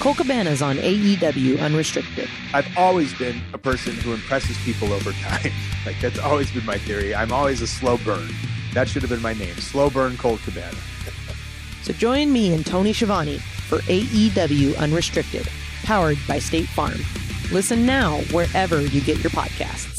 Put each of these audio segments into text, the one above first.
Colt Cabana's on AEW Unrestricted. I've always been a person who impresses people over time. like that's always been my theory. I'm always a slow burn. That should have been my name. Slow burn Colt Cabana. So join me and Tony Schiavone for AEW Unrestricted, powered by State Farm. Listen now wherever you get your podcasts.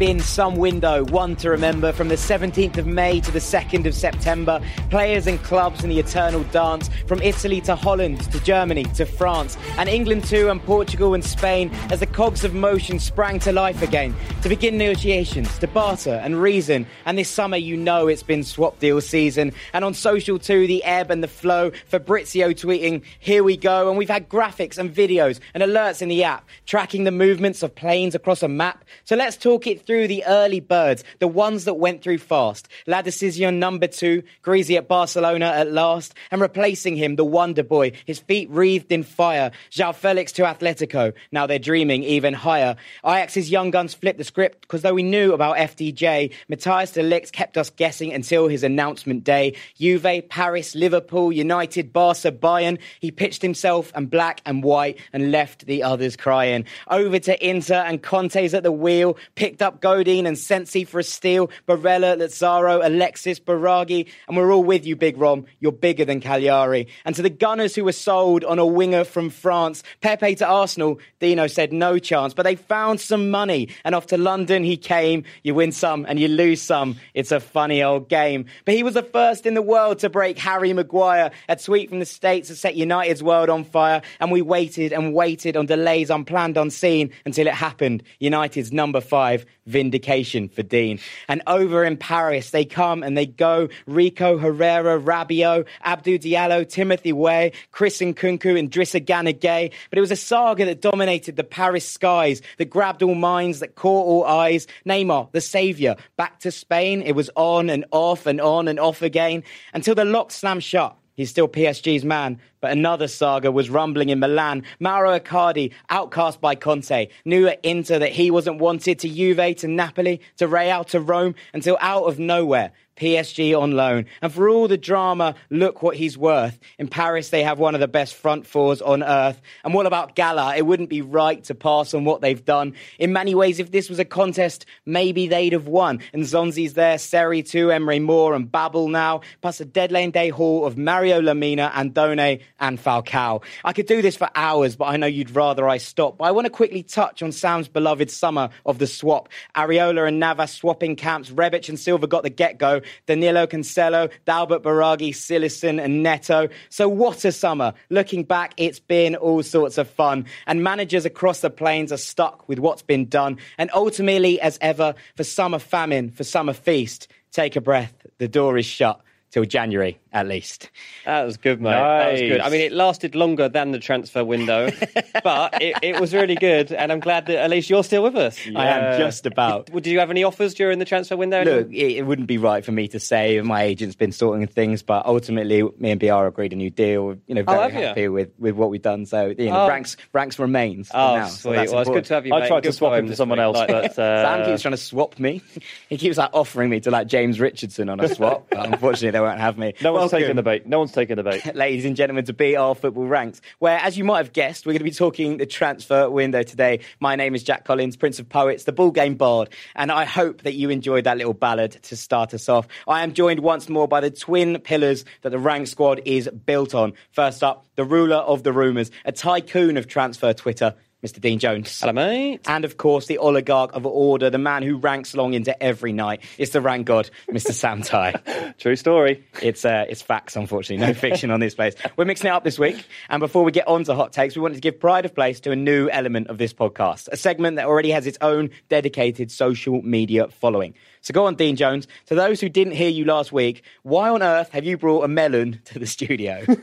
Been some window, one to remember, from the 17th of May to the 2nd of September. Players and clubs in the eternal dance, from Italy to Holland to Germany to France, and England too, and Portugal and Spain, as the cogs of motion sprang to life again to begin negotiations, to barter and reason. And this summer, you know it's been swap deal season. And on social too, the ebb and the flow. Fabrizio tweeting, here we go. And we've had graphics and videos and alerts in the app tracking the movements of planes across a map. So let's talk it through the early birds, the ones that went through fast. La Decision number two, Greasy at Barcelona at last, and replacing him, the wonder boy, his feet wreathed in fire. João Felix to Atletico. Now they're dreaming even higher. Ajax's young guns flipped the script because though we knew about FDJ, Matthijs de Ligt kept us guessing until his announcement day. Juve, Paris, Liverpool, United, Barca, Bayern. He pitched himself and black and white and left the others crying. Over to Inter and Conte's at the wheel, picked up Godin and Sensi for a steal, Barella, Lazaro, Alexis, Biraghi, and we're all with you, Big Rom. You're bigger than Cagliari. And to the Gunners who were sold on a winger from France, Pepe to Arsenal, Dino said no chance, but they found some money, and off to London he came. You win some and you lose some. It's a funny old game. But he was the first in the world to break Harry Maguire, a tweet from the States that set United's world on fire, and we waited and waited on delays unplanned, unseen, until it happened. United's number five vindication for Dean. And over in Paris, they come and they go. Rico, Herrera, Rabiot, Abdou Diallo, Timothy Weah, Chris Nkunku, and Drissa Gana Gueye. But it was a saga that dominated the Paris skies, that grabbed all minds, that caught all eyes. Neymar, the saviour, back to Spain. It was on and off and on and off again until the lock slammed shut. He's still PSG's man, but another saga was rumbling in Milan. Mauro Icardi, outcast by Conte, knew at Inter that he wasn't wanted to Juve, to Napoli, to Real, to Rome, until out of nowhere, PSG on loan. And for all the drama, look what he's worth. In Paris, they have one of the best front fours on earth. And what about Gala? It wouldn't be right to pass on what they've done. In many ways, if this was a contest, maybe they'd have won. And Nzonzi's there, Seri too, Emre Mor and Babel now, plus a deadline day haul of Mario Lemina, Andone, and Falcao. I could do this for hours, but I know you'd rather I stop. But I want to quickly touch on Sam's beloved summer of the swap. Areola and Navas swapping camps. Rebic and Silva got the get-go. Danilo Cancelo, Dalbert Biraghi, Cillessen and Neto. So what a summer. Looking back, it's been all sorts of fun. And managers across the plains are stuck with what's been done. And ultimately, as ever, for summer famine, for summer feast, take a breath. The door is shut till January at least. That was good, mate. That was good. I mean, it lasted longer than the transfer window, but it, it was really good, and I'm glad that at least you're still with us. I am just about. Did, did you have any offers during the transfer window? Look, it, it wouldn't be right for me to say. My agent's been sorting things, but ultimately, me and BR agreed a new deal. You know, Oh, very have you? happy with, with what we've done. So, you know, Oh. ranks ranks remains. Oh, now, sweet. that's well, it's good to have you. I mate. tried to swap him to someone week. else, Like- but uh, Sam keeps trying to swap me. he keeps like offering me to like James Richardson on a swap. but unfortunately, they won't have me. no one's Welcome. taking the bait. No one's taking the bait. ladies and gentlemen, to BR Football Ranks, where, as you might have guessed, we're going to be talking the transfer window today. My name is Jack Collins, Prince of Poets, the ball game bard, and I hope that you enjoyed that little ballad to start us off. I am joined once more by the twin pillars that the rank squad is built on. First up, the ruler of the rumours, a tycoon of transfer Twitter, Mr. Dean Jones. Hello, mate. And of course, the oligarch of order, the man who ranks long into every night. It's the rank god, Mr. Sam Tighe. True story. It's uh, it's facts, unfortunately. No fiction on this place. We're mixing it up this week. And before we get on to hot takes, we wanted to give pride of place to a new element of this podcast, a segment that already has its own dedicated social media following. So go on, Dean Jones. To those who didn't hear you last week, why on earth have you brought a melon to the studio?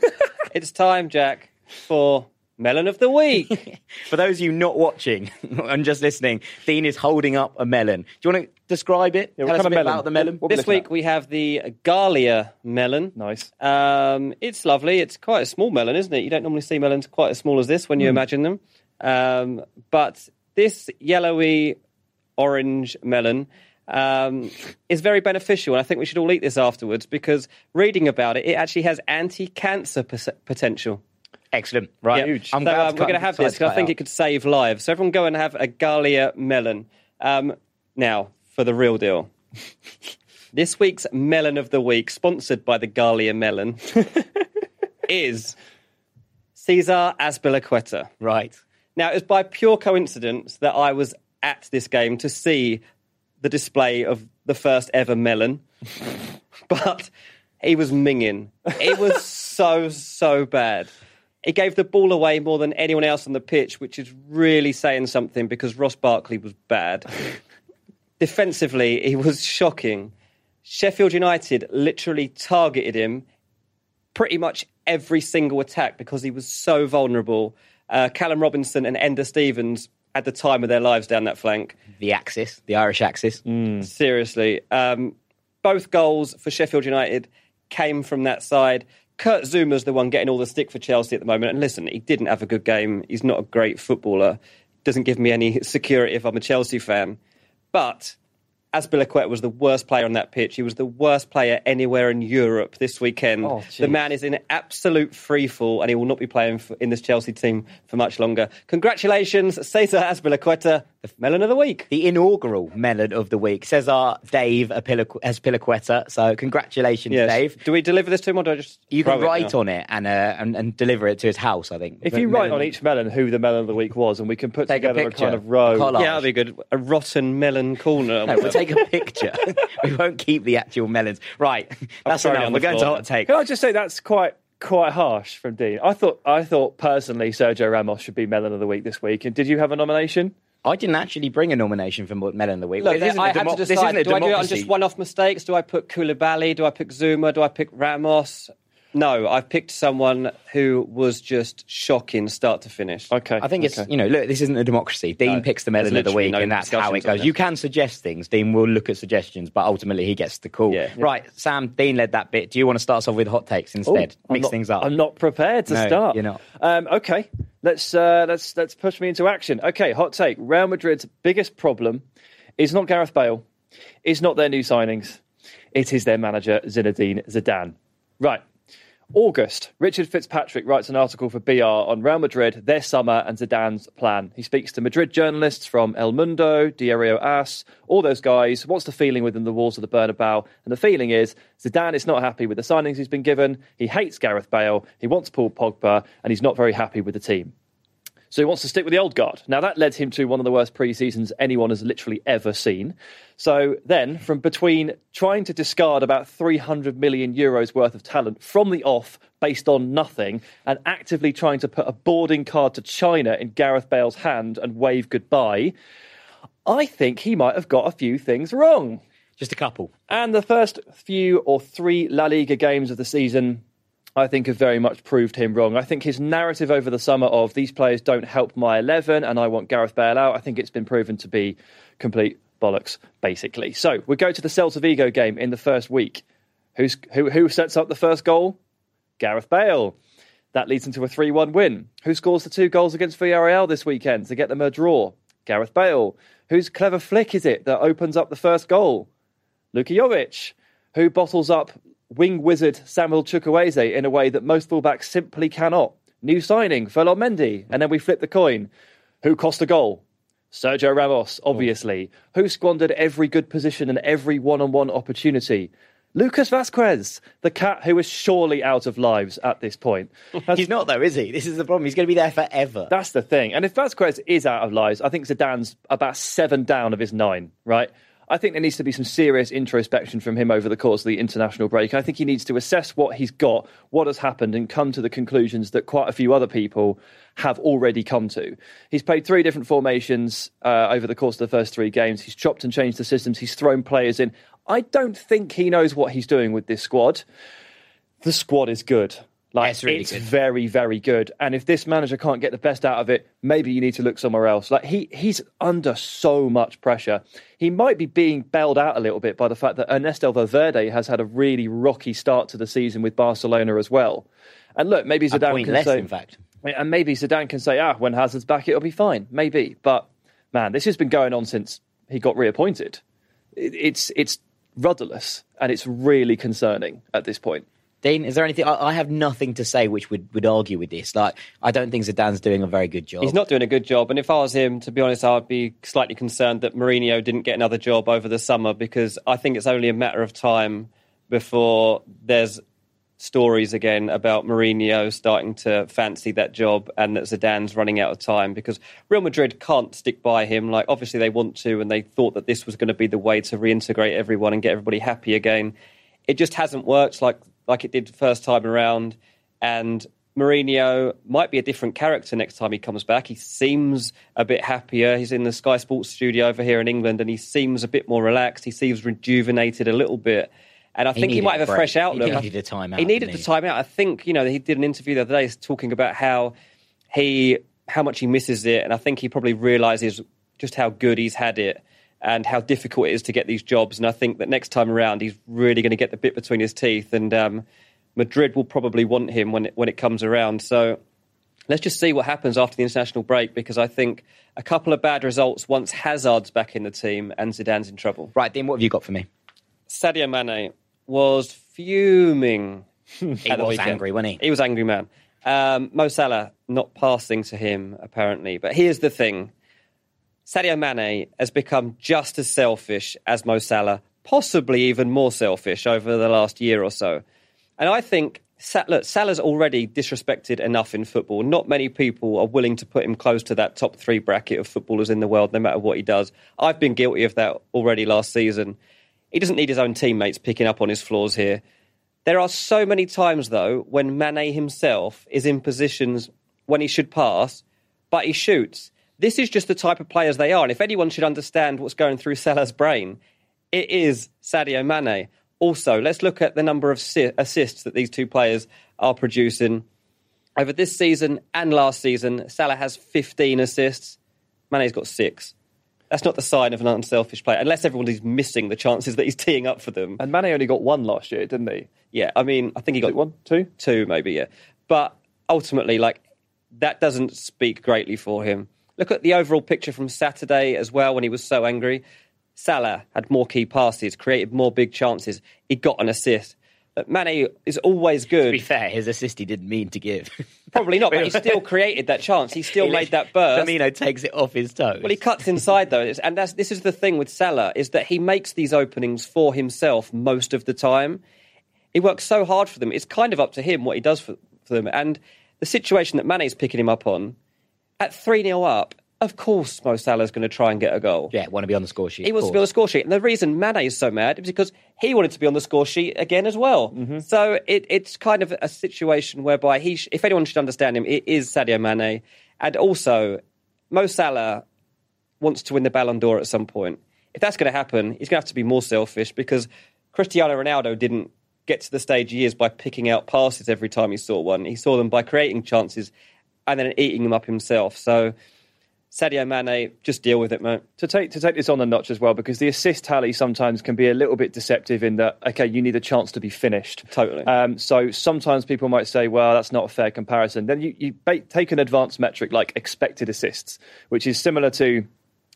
It's time, Jack, for melon of the week. For those of you not watching and just listening, Dean is holding up a melon. Do you want to describe it? Yeah, Tell us a bit melon? about the melon. What- what- this looking week we have the Galia melon. Nice. Um, it's lovely. It's quite a small melon, isn't it? You don't normally see melons quite as small as this when you imagine them. Um, but this yellowy orange melon um, is very beneficial, and I think we should all eat this afterwards because reading about it, it actually has anti-cancer pos- potential. Excellent. Right. Yeah. Huge. I'm so um, we're going to have this because I think out. it could save lives. So everyone go and have a Galia melon. Um, now, for the real deal. this week's melon of the week, sponsored by the Galia melon, is Cesar Azpilicueta. Right. Now, it was by pure coincidence that I was at this game to see the display of the first ever melon, but he was minging. It was so, so bad. He gave the ball away more than anyone else on the pitch, which is really saying something because Ross Barkley was bad. Defensively, he was shocking. Sheffield United literally targeted him pretty much every single attack because he was so vulnerable. Uh, Callum Robinson and Enda Stevens had the time of their lives down that flank. The axis, the Irish axis. Seriously. Um, both goals for Sheffield United came from that side. Kurt Zouma's the one getting all the stick for Chelsea at the moment. And listen, he didn't have a good game. He's not a great footballer. Doesn't give me any security if I'm a Chelsea fan. But Azpilicueta was the worst player on that pitch. He was the worst player anywhere in Europe this weekend. Oh, the man is in absolute freefall, and he will not be playing for, in this Chelsea team for much longer. Congratulations, Cesar Azpilicueta, the melon of the week. The inaugural melon of the week. Cesar Dave Apiliqu- Azpilicueta. So congratulations, Yes. Dave. Do we deliver this to him, or do I just You can write now? on it and, uh, and and deliver it to his house. I think. If you write on each melon who the melon of the week was, and we can put Take together a, picture. kind of row. Collage. Yeah, that'd be good. A rotten melon corner. No, we'll take a picture. we won't keep the actual melons. Right, that's throw enough. We're the going to hot take. Can I just say that's quite quite harsh from Dean? I thought I thought personally Sergio Ramos should be melon of the week this week. And did you have a nomination? I didn't actually bring a nomination for melon of the week. Look, This this isn't a I had demo- to this decide. isn't a Do I do it on just one-off mistakes? Do I put Koulibaly? Do I pick Zouma? Do I pick Ramos? No, I've picked someone who was just shocking start to finish. Okay, I think it's you know look this isn't a democracy. Dean No, picks the melon of the week no and that's how it goes. this. You can suggest things. Dean will look at suggestions, but ultimately he gets the call. Yeah. Right, Sam. Dean led that bit. Do you want to start us off with hot takes instead? Oh, I'm Mix not- things up. I'm not prepared to No, start. you're not. Um, okay, let's uh, let's let's push me into action. Okay, hot take. Real Madrid's biggest problem is not Gareth Bale, is not their new signings. It is their manager Zinedine Zidane. Right. August, Richard Fitzpatrick writes an article for BR on Real Madrid, their summer, and Zidane's plan. He speaks to Madrid journalists from El Mundo, Diario AS, all those guys. What's the feeling within the walls of the Bernabeu? And the feeling is Zidane is not happy with the signings he's been given. He hates Gareth Bale. He wants Paul Pogba, and he's not very happy with the team. So he wants to stick with the old guard. Now that led him to one of the worst pre-seasons anyone has literally ever seen. So then, from between trying to discard about 300 million euros worth of talent from the off based on nothing, and actively trying to put a boarding card to China in Gareth Bale's hand and wave goodbye, I think he might have got a few things wrong. Just a couple. And the first few or three La Liga games of the season, I think, have very much proved him wrong. I think his narrative over the summer of these players don't help my 11 and I want Gareth Bale out, I think it's been proven to be complete bollocks, basically. So we go to the Celta Vigo game in the first week. Who's, who, who sets up the first goal? Gareth Bale. That leads into a 3 1 win. Who scores the two goals against Villarreal this weekend to get them a draw? Gareth Bale. Whose clever flick is it that opens up the first goal? Luka Jovic, who bottles up wing wizard Samuel Chukwueze in a way that most fullbacks simply cannot. New signing, Ferland Mendy, and then we flip the coin. Who cost a goal? Sergio Ramos, obviously. Who squandered every good position and every one-on-one opportunity? Lucas Vazquez, the cat who is surely out of lives at this point. That's- He's not though, is he? This is the problem. He's going to be there forever. that's the thing. And if Vazquez is out of lives, I think Zidane's about seven down of his nine, right? I think there needs to be some serious introspection from him over the course of the international break. I think he needs to assess what he's got, what has happened, and come to the conclusions that quite a few other people have already come to. He's played three different formations uh, over the course of the first three games. He's chopped and changed the systems. He's thrown players in. I don't think he knows what he's doing with this squad. The squad is good. Like It's really it's very, very good. And if this manager can't get the best out of it, maybe you need to look somewhere else. Like he he's under so much pressure. He might be being bailed out a little bit by the fact that Ernesto Valverde has had a really rocky start to the season with Barcelona as well. And look, maybe A Zidane can less, say, in fact. and maybe Zidane can say, ah, when Hazard's back, it'll be fine. Maybe, but man, this has been going on since he got reappointed. It, it's it's rudderless, and it's really concerning at this point. Dean, is there anything? I, I have nothing to say which would, would argue with this. Like, I don't think Zidane's doing a very good job. He's not doing a good job. And if I was him, to be honest, I'd be slightly concerned that Mourinho didn't get another job over the summer because I think it's only a matter of time before there's stories again about Mourinho starting to fancy that job and that Zidane's running out of time because Real Madrid can't stick by him. Like, obviously, they want to, and they thought that this was going to be the way to reintegrate everyone and get everybody happy again. It just hasn't worked like like it did the first time around. And Mourinho might be a different character next time he comes back. He seems a bit happier. He's in the Sky Sports studio over here in England, and he seems a bit more relaxed. He seems rejuvenated a little bit. And I He think he might have a fresh He outlook. needed a timeout, He needed the he? timeout. I think you know he did an interview the other day talking about how he how much he misses it, and I think he probably realizes just how good he's had it and how difficult it is to get these jobs. And I think that next time around, he's really going to get the bit between his teeth, and um, Madrid will probably want him when it, when it comes around. So let's just see what happens after the international break, because I think a couple of bad results once Hazard's back in the team and Zidane's in trouble. Right, Dean, what have you got for me? Sadio Mane was fuming. He was weekend. angry, wasn't he? He was angry, man. Um, Mo Salah not passing to him apparently, but here's the thing: Sadio Mane has become just as selfish as Mo Salah, possibly even more selfish over the last year or so. And I think look, Salah's already disrespected enough in football. Not many people are willing to put him close to that top three bracket of footballers in the world, no matter what he does. I've been guilty of that already last season. He doesn't need his own teammates picking up on his flaws here. There are so many times, though, when Mane himself is in positions when he should pass, but he shoots. This is just the type of players they are. And if anyone should understand what's going through Salah's brain, it is Sadio Mane. Also, let's look at the number of assists that these two players are producing. Over this season and last season, Salah has 15 assists. Mane's got six. That's not the sign of an unselfish player, unless everybody's missing the chances that he's teeing up for them. And Mane only got one last year, didn't he? Yeah, I mean, I think he got one, two? two, maybe, yeah. But ultimately, like, that doesn't speak greatly for him. Look at the overall picture from Saturday as well when he was so angry. Salah had more key passes, created more big chances. He got an assist. But Mane is always good. To be fair, his assist he didn't mean to give. Probably not, but he still created that chance. He still made that burst. Firmino takes it off his toes. Well, he cuts inside though, and that's this is the thing with Salah is that he makes these openings for himself most of the time. He works so hard for them. It's kind of up to him what he does for, for them. And the situation that Mane is picking him up on at three 0 up, of course, Mo Salah's going to try and get a goal. yeah, want to be on the score sheet. He wants to be on the score sheet. And the reason Mane is so mad is because he wanted to be on the score sheet again as well. Mm-hmm. So it, it's kind of a situation whereby he, sh- if anyone should understand him, it is Sadio Mane. And also, Mo Salah wants to win the Ballon d'Or at some point. If that's going to happen, he's going to have to be more selfish because Cristiano Ronaldo didn't get to the stage he is by picking out passes every time he saw one. He saw them by creating chances and then eating them up himself. So, Sadio Mane, just deal with it, mate. to take to take this on a notch as well, because the assist tally sometimes can be a little bit deceptive in that okay, you need a chance to be finished. Totally. Um, so sometimes people might say, well, that's not a fair comparison. Then you, you take an advanced metric like expected assists, which is similar to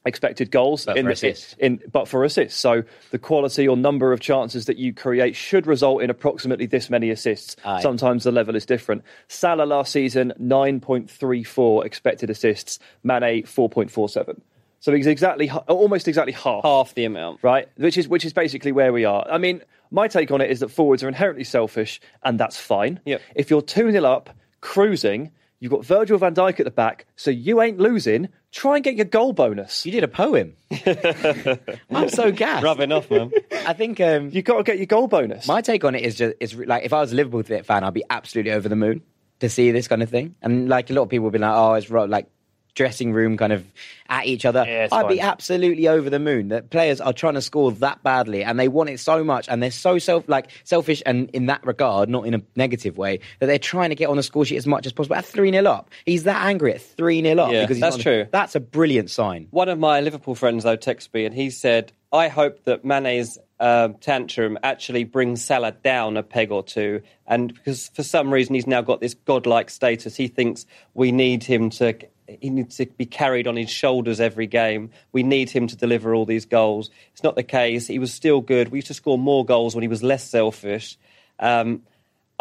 expected goals in the- assists. in but for assists. So the quality or number of chances that you create should result in approximately this many assists. Aye. Sometimes the level is different. Salah last season 9.34 expected assists, Mane 4.47. So he's exactly almost exactly half Half the amount. right? Which is which is basically where we are. I mean, my take on it is that forwards are inherently selfish, and that's fine. Yep. If you're two 0 up, cruising, you've got Virgil Van Dijk at the back, so you ain't losing. Try and get your goal bonus. You did a poem. I'm so gassed. Rubbing off, man. I think um, You've got to get your goal bonus. my take on it is just is like if I was a Liverpool fan, I'd be absolutely over the moon to see this kind of thing. And like a lot of people would be like, "Oh, it's ro- like dressing room kind of at each other, Yeah, I'd be absolutely over the moon that players are trying to score that badly and they want it so much and they're so self like selfish and in that regard, not in a negative way, that they're trying to get on the score sheet as much as possible. At 3 0 up. He's that angry at 3 0 up Yeah, because that's true. That's a brilliant sign. One of my Liverpool friends, though, texted me and he said, I hope that Mane's um, tantrum actually brings Salah down a peg or two. And because for some reason he's now got this godlike status, he thinks we need him to. He needs to be carried on his shoulders every game. We need him to deliver all these goals. It's not the case. He was still good. We used to score more goals when he was less selfish. Um,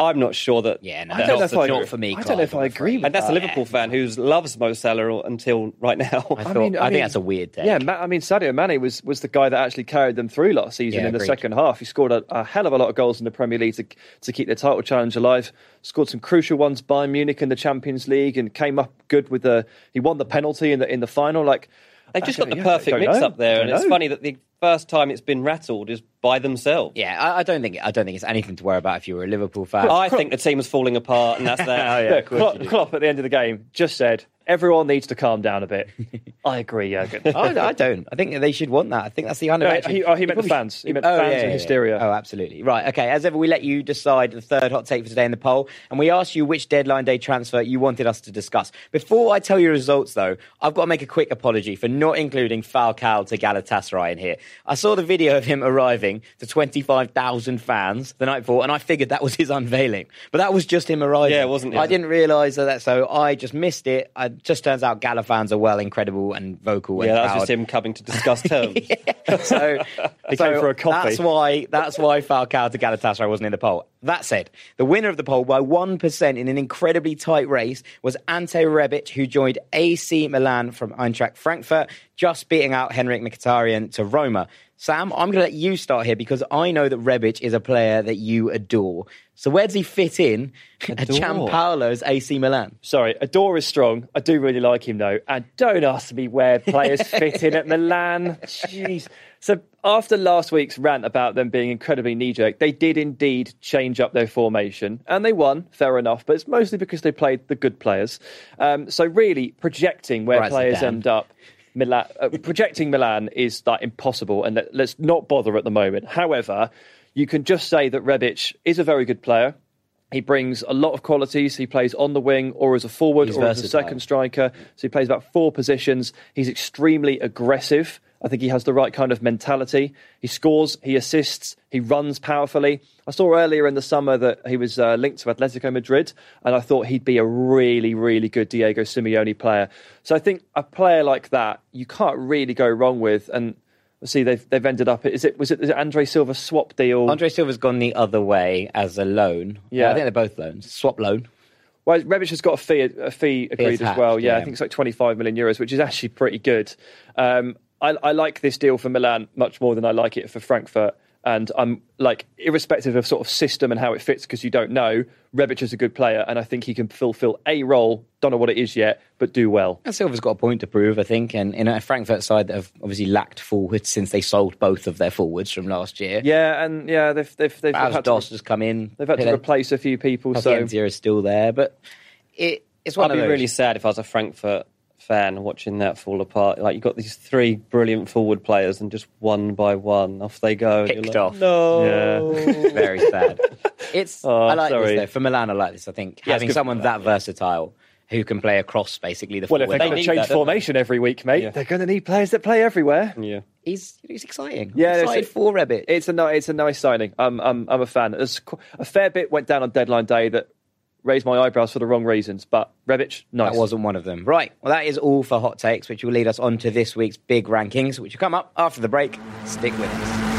I'm not sure that. Yeah, no, I don't know that's if I not for me. I don't know if I agree with And that's a. Liverpool fan who loves Mo Salah until right now. I, thought, I, mean- I think mean- that's a weird take. Yeah, Ma- I mean Sadio Mane was was the guy that actually carried them through last season Yeah, in the agreed. second half. He scored a, a hell of a lot of goals in the Premier League to to keep the title challenge alive. Scored some crucial ones by Munich in the Champions League and came up good with the. He won the penalty in the in the final. Like They've just got the yeah, perfect mix know. up there, Don't and it's funny that the first time it's been rattled is by themselves. Yeah, I, I don't think I don't think it's anything to worry about if you were a Liverpool fan. I think the team's falling apart, and that's that. Oh, yeah, Yeah, Klopp. Klopp at the end of the game just said everyone needs to calm down a bit. I agree, Jurgen. I, I don't. I think they should want that. I think that's the of. No, he- oh, he meant the fans. He meant Oh, fans yeah, and hysteria. yeah. Oh, absolutely. Right. Okay. As ever, we let you decide the third hot take for today in the poll, and we asked you which deadline day transfer you wanted us to discuss. Before I tell you results, though, I've got to make a quick apology for not including Falcao to Galatasaray in here. I saw the video of him arriving to 25,000 fans the night before, and I figured that was his unveiling, but that was just him arriving. Yeah, it wasn't it? I didn't realise that, so I just missed it. It just turns out Gala fans are well incredible and vocal. Yeah, and that was proud. just him coming to discuss terms. so He so came for a coffee. That's why that's why Falcao to Galatasaray wasn't in the poll. That said, the winner of the poll by one percent in an incredibly tight race was Ante Rebic, who joined AC Milan from Eintracht Frankfurt, just beating out Henrik Mkhitaryan to Roma. Sam, I'm going to let you start here because I know that Rebic is a player that you adore. So where does he fit in at? Giampaolo's AC Milan? Sorry, Adore is strong. I do really like him though. And don't ask me where players fit in at Milan. Jeez. So after last week's rant about them being incredibly knee jerk, they did indeed change up their formation and they won, fair enough, but it's mostly because they played the good players. Um, so really projecting where Right, players end up. Milan, uh, projecting Milan is like impossible, and let, let's not bother at the moment. However, you can just say that Rebic is a very good player. He brings a lot of qualities. He plays on the wing or as a forward He's or as a second striker. So he plays about four positions. He's extremely aggressive. I think he has the right kind of mentality. He scores, he assists, he runs powerfully. I saw earlier in the summer that he was uh, linked to Atletico Madrid, and I thought he'd be a really, really good Diego Simeone player. So I think a player like that you can't really go wrong with. And see, they've they've ended up. Is it was it, is it Andre Silva swap deal? Andre Silva's gone the other way as a loan. Yeah. I think they're both loans. Swap loan. Well, Rebic has got a fee, a fee agreed as well. Yeah, yeah. I think it's like 25 million euros, which is actually pretty good. Um, I, I like this deal for Milan much more than I like it for Frankfurt. And I'm like, irrespective of sort of system and how it fits, because you don't know, Rebic is a good player, and I think he can fulfill a role. Don't know what it is yet, but do well. And Silva's got a point to prove, I think, and in a Frankfurt side that have obviously lacked forwards since they sold both of their forwards from last year. Yeah, and yeah, they've they've they've As had Dost to, has come in. they've had to replace a few people. So Paciencia is still there, but it, it's one I'd be really sad if I was a Frankfurt fan watching that fall apart. Like you've got these three brilliant forward players, and just one by one off they go. and you're Picked like, off. No. very sad. It's Oh, I like sorry. this though. For Milan, I like this. I think Yeah, it's having good someone that versatile who can play across basically the well, if they're going to change that, don't they? formation every week, mate, Yeah. they're going to need players that play everywhere. Yeah. he's he's exciting. Yeah, I'm it's- for Rebic. It's a ni- it's a nice signing. I'm I'm I'm a fan. There's a fair bit went down on deadline day that raised my eyebrows for the wrong reasons, but Rebic, nice. That wasn't one of them. Right. Well, that is all for hot takes, which will lead us on to this week's big rankings, which will come up after the break. Stick with us.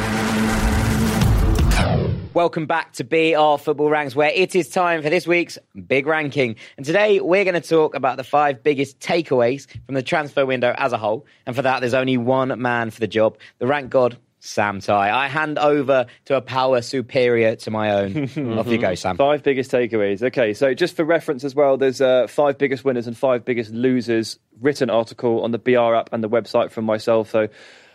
Welcome back to BR Football Ranks, where it is time for this week's big ranking. And today we're going to talk about the five biggest takeaways from the transfer window as a whole. And for that, there's only one man for the job the rank god, Sam Tighe. I hand over to a power superior to my own. Off you go, Sam. Five biggest takeaways. Okay, so just for reference as well, there's uh, five biggest winners and five biggest losers written article on the BR app and the website from myself. So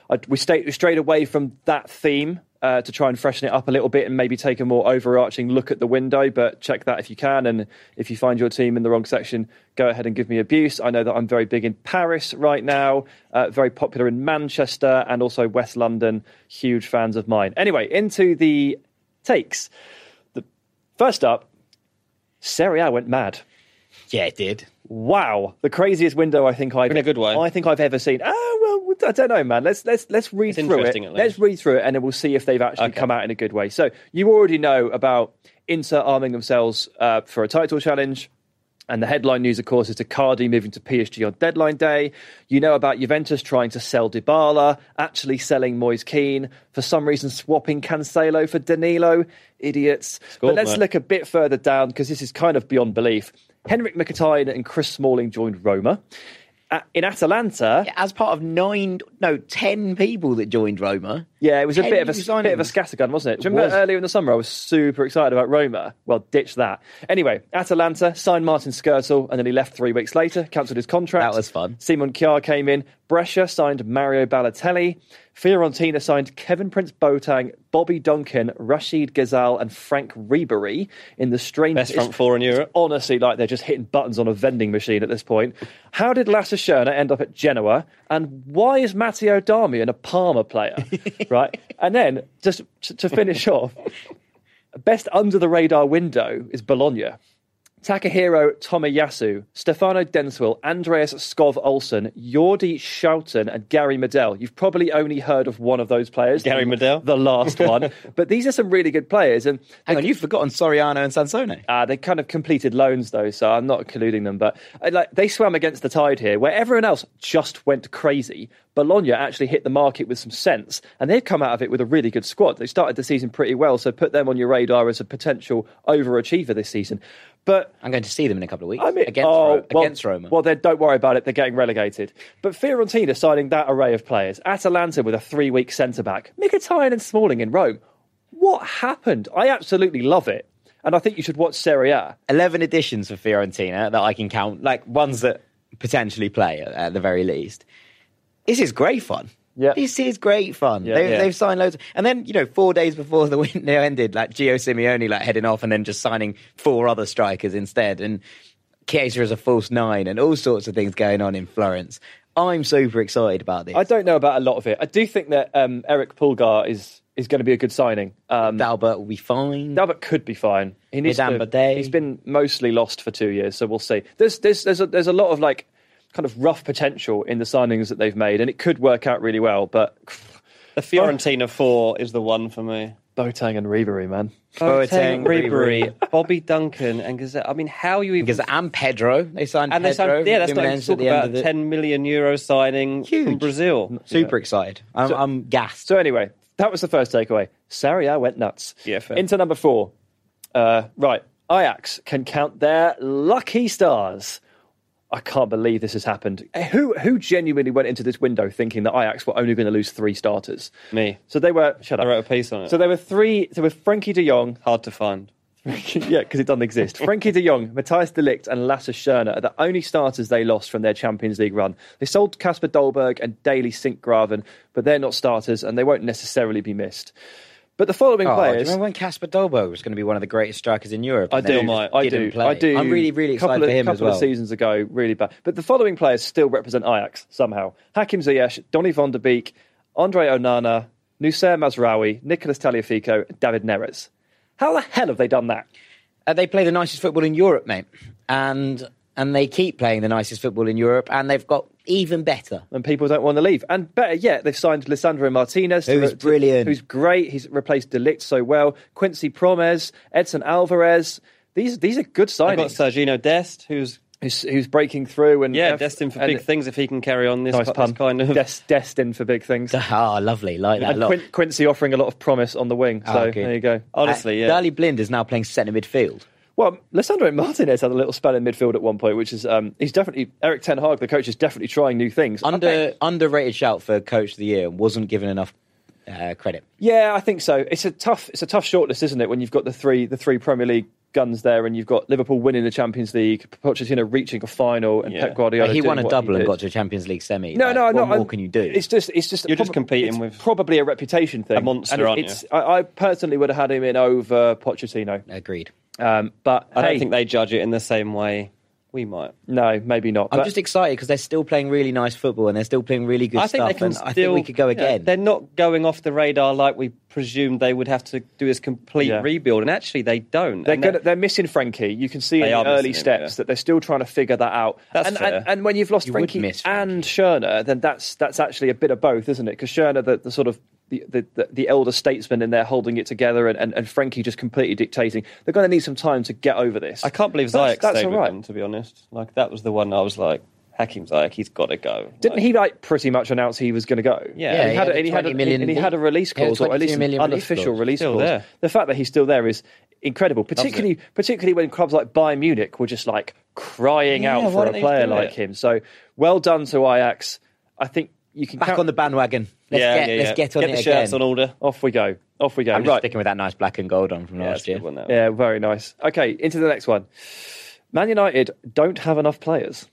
I, we stayed we strayed away from that theme uh, to try and freshen it up a little bit and maybe take a more overarching look at the window. But check that if you can. And if you find your team in the wrong section, go ahead and give me abuse. I know that I'm very big in Paris right now, uh, very popular in Manchester and also West London. Huge fans of mine. Anyway, into the takes. The, first up, Serie A went mad. Yeah, it did. Wow, the craziest window I think I've In a good way. I think I've ever seen. Well, I don't know, man. Let's let's let's read It's through it. interesting, at least. Let's read through it, and then we'll see if they've actually Okay. come out in a good way. So you already know about Inter arming themselves uh, for a title challenge. And the headline news, of course, is Icardi moving to PSG on deadline day. You know about Juventus trying to sell Dybala, actually selling Moise Kean, for some reason swapping Cancelo for Danilo. Idiots. But let's mate. look a bit further down because this is kind of beyond belief. Henrik Mkhitaryan and Chris Smalling joined Roma. In Atalanta, As part of nine, no, ten people that joined Roma. yeah, it was a bit of a bit of a scattergun, wasn't it? Do you remember was. earlier in the summer I was super excited about Roma? Well, ditch that. Anyway, Atalanta signed Martin Skrtel and then he left three weeks later, cancelled his contract. That was fun. Simon Kjaer came in. Brescia signed Mario Balotelli. Fiorentina signed Kevin Prince Boateng, Bobby Duncan, Rachid Ghezzal, and Franck Ribery in the strangest Best front four in Europe. honestly like they're just hitting buttons on a vending machine at this point. How did Lasse end up at Genoa? And why is Matteo Darmian a Parma player? right? And then, just to finish off, best under the radar window is Bologna. Takahiro Tomiyasu, Stefano Denswil, Andreas Skov Olsen, Jerdy Schouten, and Gary Medel. You've probably only heard of one of those players. Gary Medel? The last one. but these are some really good players. And Hang on, you've forgotten Soriano and Sansone. uh, they kind of completed loans though, so I'm not colluding them. But uh, like they swam against the tide here, where everyone else just went crazy. Bologna actually hit the market with some sense, and they've come out of it with a really good squad. They started the season pretty well, so put them on your radar as a potential overachiever this season. But I'm going to see them in a couple of weeks I mean, against, oh, Ro- well, against Roma. Well, then don't worry about it. They're getting relegated. But Fiorentina signing that array of players. Atalanta with a three-week centre back. Mkhitaryan and Smalling in Rome. What happened? I absolutely love it, and I think you should watch Serie A. 11 additions for Fiorentina that I can count, like ones that potentially play at, at the very least. This is great fun. Yeah. This is great fun. Yeah. they, Yeah. They've signed loads. And then, you know, four days before the window ended, like Gio Simeone like heading off and then just signing four other strikers instead. And Chiesa as a false nine and all sorts of things going on in Florence. I'm super excited about this. I don't know about a lot of it. I do think that um, Eric Pulgar is is going to be a good signing. Um, Dalbert will be fine. Dalbert could be fine. He needs Midan to, Bade. He's been mostly lost for two years, so we'll see. There's there's there's a, there's a lot of like kind of rough potential in the signings that they've made, and it could work out really well. But The Fiorentina four is the one for me. Boateng and Ribery, man. Boateng, Ribery, Bobby Duncan, and Gazette. I mean, how you even Because and Pedro, they signed and they Pedro. signed, yeah, that's not even Jimenez talk at the end about the- ten million euro signing from Brazil. Super excited. I'm, I'm gassed. So anyway, that was the first takeaway. Serie I went nuts. Yeah, fair. Into number four. Uh, right, Ajax can count their lucky stars. I can't believe this has happened. Eh, Who who genuinely went into this window thinking that Ajax were only going to lose three starters? Me, So they were. Shut up. I wrote a piece on it. So there were three. There were Frenkie De Jong. Hard to find. yeah, because it doesn't exist. Frenkie De Jong, Matthijs De Ligt, and Lasse Schöne are the only starters they lost from their Champions League run. They sold Kasper Dolberg and Daley Sinkgraven, but they're not starters and they won't necessarily be missed. But the following Oh, do you players. remember when Kasper Dolberg was going to be one of the greatest strikers in Europe? I do, might. I do, play? I do. I'm really, really excited of, for him couple as well. of seasons ago, really bad. But the following players still represent Ajax somehow: Hakim Ziyech, Donny van der Beek, Andre Onana, Noussair Mazraoui, Nicolas Tagliafico, David Neres. How the hell have they done that? Uh, they play the nicest football in Europe, mate, and and they keep playing the nicest football in Europe, and they've got even better. and people don't want to leave. And better yet, they've signed Lisandro Martinez, to- Who's to- brilliant. who's great. He's replaced De Ligt so well. Quincy Promes, Edson Alvarez. These these are good I got signings. Sergino Dest, who's Who's, who's breaking through and yeah, and- destined for big things if he can carry on this, Nice this pun. kind of. Des- destined for big things. Ah, lovely, like that. a and lot. Quin- Quincy offering a lot of promise on the wing. So good. there you go. Honestly, Uh, yeah. Daley Blind is now playing centre midfield. Well, Lisandro Martinez had a little spell in midfield at one point, which is um, he's definitely Erik Ten Hag, the coach, is definitely trying new things. Under underrated shout for coach of the year and wasn't given enough uh, credit. yeah, I think so. It's a tough, it's a tough shortlist, isn't it? When you've got the three, the three Premier League guns there, and you've got Liverpool winning the Champions League, Pochettino reaching a final, and Yeah. Pep Guardiola. he won a double and did. got to a Champions League semi. No, Like, no, what no. more I'm- can you do? It's just, it's just. You're just competing it's with probably a reputation thing. a monster, And aren't it's, I, I personally would have had him in over Pochettino, Agreed. Um, but I don't think they judge it in the same way we might. no, maybe not. I'm But- just excited because they're still playing really nice football and they're still playing really good I think stuff. they can and still. I think we could go yeah, again. they're not going off the radar like we presumed they would have to do this complete Yeah. rebuild, and actually they don't. They're, And gonna, they're missing Frenkie. You can see in the early missing him, steps yeah. that they're still trying to figure that out. That's and, fair. and, and when you've lost You would Frenkie, and Schöne, then that's that's actually a bit of both, isn't it? Because Schöne, the, the sort of the, the, the, the elder statesman in there holding it together, and, and, and Frenkie just completely dictating. They're going to need some time to get over this. I can't believe That's- Ziyech that's stayed all with right. them, to be honest. Like that was the one I was like, Hakim Ziyech, he's got to go. Didn't Like, he like pretty much announce he was going to go? Yeah. and Yeah, he had, a, he and he had had, a a, 20 million and he had a release he had a clause, or at least 22 an million release unofficial clause. release clause. there. The fact that he's still there is incredible, particularly particularly when clubs like Bayern Munich were just like crying Yeah, out for a player like it? him. So well done to Ajax. I think you can Back count- on the bandwagon. Let's yeah, get yeah, let's yeah. get on get it the shirts on order. Off we go. Off we go. I'm just right. sticking with that nice black and gold on from Yeah, last year. good one, that. Yeah, very nice. Okay, into the next one. Man United don't have enough players.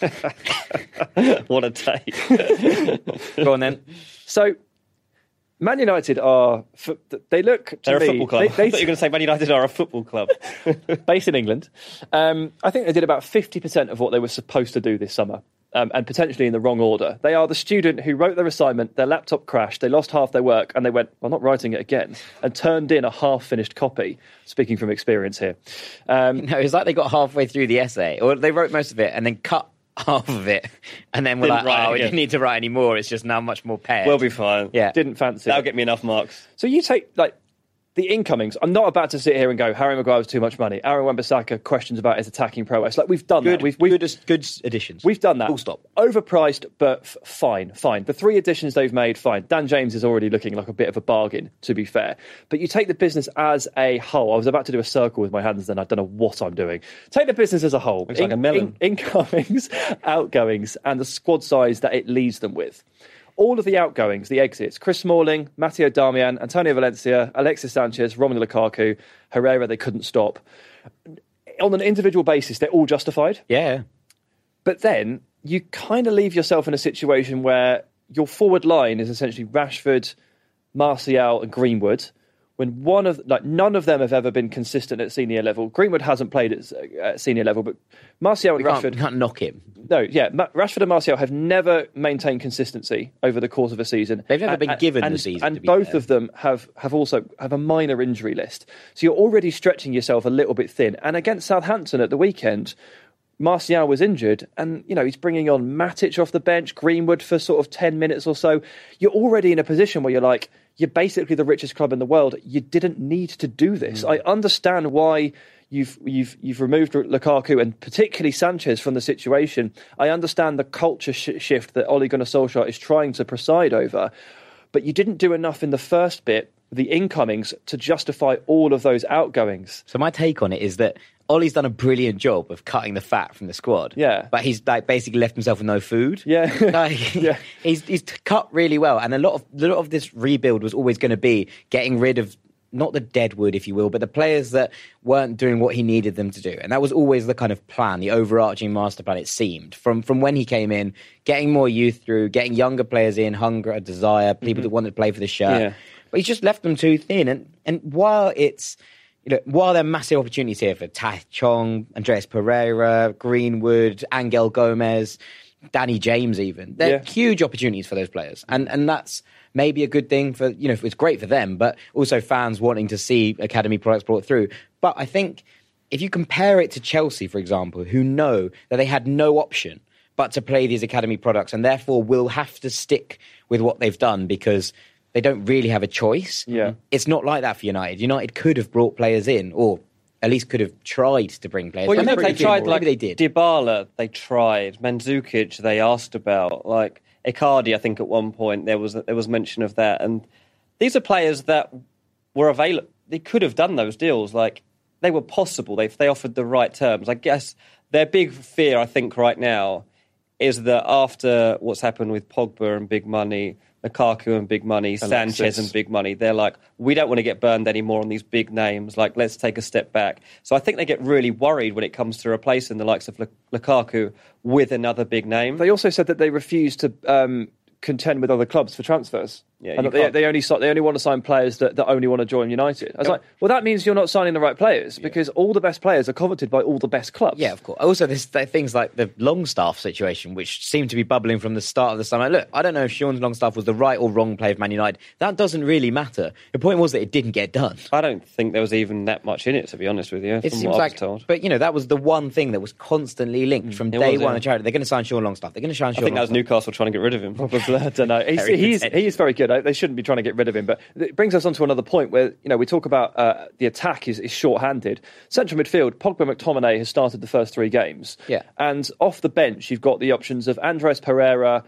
What a take. Go on then. So, Man United are, they look. To They're a football club. They, I thought you were going to say Man United are a football club. based in England. Um, I think they did about 50% of what they were supposed to do this summer. Um, and potentially in the wrong order. They are the student who wrote their assignment, their laptop crashed, they lost half their work, and they went, Well, not writing it again, and turned in a half finished copy, speaking from experience here. Um, No, it's like they got halfway through the essay, or they wrote most of it and then cut half of it, and then we're Didn't like, oh, we again. didn't need to write any more. It's just now much more paired. we'll be fine. yeah. didn't fancy That'll it. get me enough marks. So you take, like, the incomings. I'm not about to sit here and go, Harry Maguire was too much money. Aaron Wan-Bissaka, questions about his attacking prowess. Like, we've done good, that. We've, we've, good, good additions. We've done that. Full stop. Overpriced, but f- fine, fine. The three additions they've made, fine. Dan James is already looking like a bit of a bargain, to be fair. But you take the business as a whole. I was about to do a circle with my hands, then I don't know what I'm doing. Take the business as a whole. Looks like a melon. incomings, outgoings, and the squad size that it leaves them with. All of the outgoings, the exits, Chris Smalling, Matteo Darmian, Antonio Valencia, Alexis Sanchez, Romelu Lukaku, Herrera, they couldn't stop. On an individual basis, they're all justified. yeah. But then you kind of leave yourself in a situation where your forward line is essentially Rashford, Martial, and Greenwood. When one of like none of them have ever been consistent at senior level. Greenwood hasn't played at, at senior level, but Martial and We Rashford. can't knock him. No, yeah, Ma- Rashford and Martial have never maintained consistency over the course of a season. They've never And- been given the and, season, and to be both fair. of them have have also have a minor injury list. So you're already stretching yourself a little bit thin. And against Southampton at the weekend, Martial was injured, and you know he's bringing on Matic off the bench, Greenwood for sort of ten minutes or so. You're already in a position where you're like, you're basically the richest club in the world. You didn't need to do this. Mm. I understand why you've you've you've removed Lukaku and particularly Sanchez from the situation. I understand the culture sh- shift that Ole Gunnar Solskjaer is trying to preside over, but you didn't do enough in the first bit, the incomings, to justify all of those outgoings. So my take on it is that Ollie's done a brilliant job of cutting the fat from the squad. Yeah. but he's like basically left himself with no food. Yeah. like, Yeah. he's he's cut really well, and a lot of a lot of this rebuild was always going to be getting rid of not the dead wood, if you will, but the players that weren't doing what he needed them to do, and that was always the kind of plan, the overarching master plan. It seemed from from when he came in, getting more youth through, getting younger players in, hunger, a desire, people mm-hmm. that wanted to play for the shirt. Yeah. But he's just left them too thin, and and while it's you know, while there are massive opportunities here for Tai Chong, Andreas Pereira, Greenwood, Angel Gomes, Danny James, even they're Yeah. huge opportunities for those players, and and that's maybe a good thing for you know it's great for them, but also fans wanting to see academy products brought through. But I think if you compare it to Chelsea, for example, who know that they had no option but to play these academy products, and therefore will have to stick with what they've done because they don't really have a choice. Yeah. It's not like that for United. United could have brought players in, or at least could have tried to bring players. Well, you in. think Maybe they tried like Maybe they did. Dybala, they tried. Mandzukic, they asked about. Like Icardi, I think at one point there was there was mention of that. And these are players that were available. They could have done those deals. Like they were possible. They they offered the right terms. I guess their big fear, I think, right now, is that after what's happened with Pogba and big money, Lukaku and big money, Sanchez and big money. They're like, we don't want to get burned anymore on these big names. Like, let's take a step back. So I think they get really worried when it comes to replacing the likes of Luk- Lukaku with another big name. They also said that they refuse to um, contend with other clubs for transfers. Yeah, they, they only they only want to sign players that, that only want to join United. I was like, well, that means you're not signing the right players because all the best players are coveted by all the best clubs. Yeah, of course. Also, there's th- things like the Longstaff situation, which seemed to be bubbling from the start of the summer. Look, I don't know if Sean Longstaff was the right or wrong player of Man United. That doesn't really matter. The point was that it didn't get done. I don't think there was even that much in it, to be honest with you. It from seems what I like, was told. but you know, that was the one thing that was constantly linked mm, from it day was, one yeah. charity. They're going to sign Sean Longstaff. They're going to sign I Sean think that was Newcastle trying to get rid of him. Probably, I don't know. He's, he's, he's very good. They shouldn't be trying to get rid of him. But it brings us on to another point where you know we talk about uh, the attack is, is short-handed. Central midfield, Pogba McTominay has started the first three games. Yeah. And off the bench, you've got the options of Andres Pereira.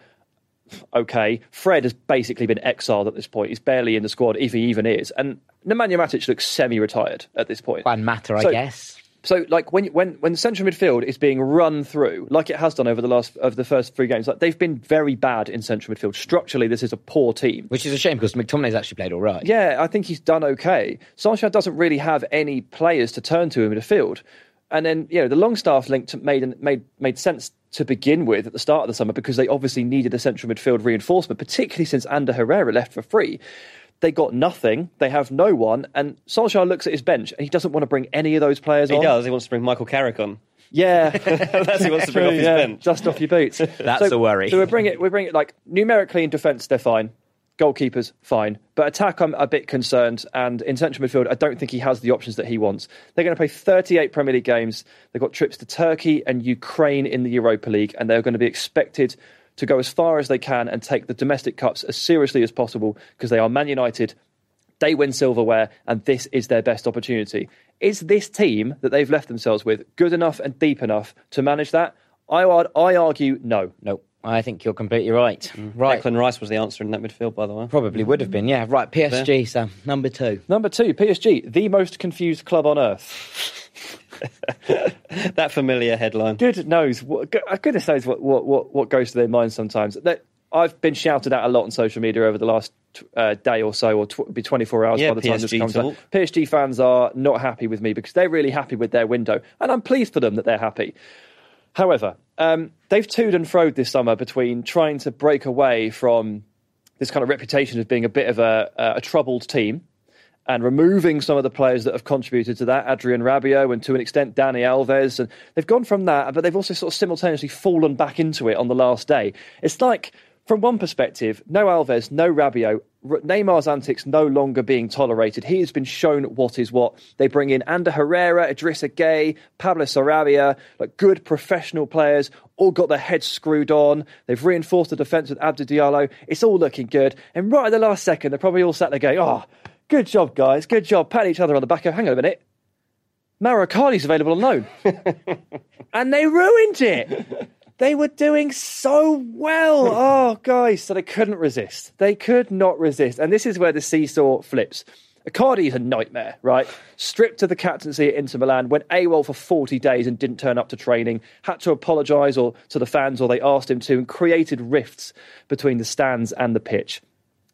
Okay, Fred has basically been exiled at this point. He's barely in the squad, if he even is. And Nemanja Matic looks semi-retired at this point. One matter, I guess. So, like when when when central midfield is being run through, like it has done over the last of the first three games, like they've been very bad in central midfield. Structurally, this is a poor team. Which is a shame because McTominay's actually played all right. Yeah, I think he's done okay. Solskjaer doesn't really have any players to turn to in midfield, and then you know the Longstaff link to made made made sense to begin with at the start of the summer because they obviously needed a central midfield reinforcement, particularly since Ander Herrera left for free. They got nothing. They have no one, and Solskjaer looks at his bench and he doesn't want to bring any of those players He on. does. He wants to bring Michael Carrick on. Yeah, That's who he wants to bring off his yeah, bench. Dust off your boots. That's a worry. So we bring it. We bring it like numerically in defence, they're fine. Goalkeepers, fine. But attack, I'm a bit concerned. And in central midfield, I don't think he has the options that he wants. They're going to play 38 Premier League games. They've got trips to Turkey and Ukraine in the Europa League, and they're going to be expected to go as far as they can and take the domestic cups as seriously as possible because they are Man United. They win silverware, and this is their best opportunity. Is this team that they've left themselves with good enough and deep enough to manage that? I, I argue no. No, I think you're completely right. Right. Declan Rice was the answer in that midfield, by the way. Probably would have been, yeah. Right, PSG, Sam, number two. Number two, PSG, the most confused club on earth. That familiar headline. Good knows, what, uh, goodness knows what, what, what, what goes to their minds sometimes. That I've been shouted at a lot on social media over the last uh, day or so, or tw- be 24 hours Yeah, by the time this PSG comes out. talk. PSG fans are not happy with me because they're really happy with their window, and I'm pleased for them that they're happy. However, um, they've toed and froed this summer between trying to break away from this kind of reputation of being a bit of a, a troubled team and removing some of the players that have contributed to that, Adrien Rabiot and to an extent Dani Alves. And they've gone from that, but they've also sort of simultaneously fallen back into it on the last day. It's like, from one perspective, no Alves, no Rabiot, Neymar's antics no longer being tolerated. He has been shown what is what. They bring in Ander Herrera, Idrissa Gueye, Pablo Sarabia, like good professional players, all got their heads screwed on. They've reinforced the defence with Abdou Diallo. It's all looking good. And right at the last second, they're probably all sat there going, oh, good job, guys, good job. Pat each other on the back. Hang on a minute. Mauro available on loan. and they ruined it. They were doing so well. Oh, guys. So they couldn't resist. They could not resist. And this is where the seesaw flips. Icardi is a nightmare, right? Stripped of the captaincy at Inter Milan, went AWOL for 40 days and didn't turn up to training, had to apologise or to the fans or they asked him to, and created rifts between the stands and the pitch.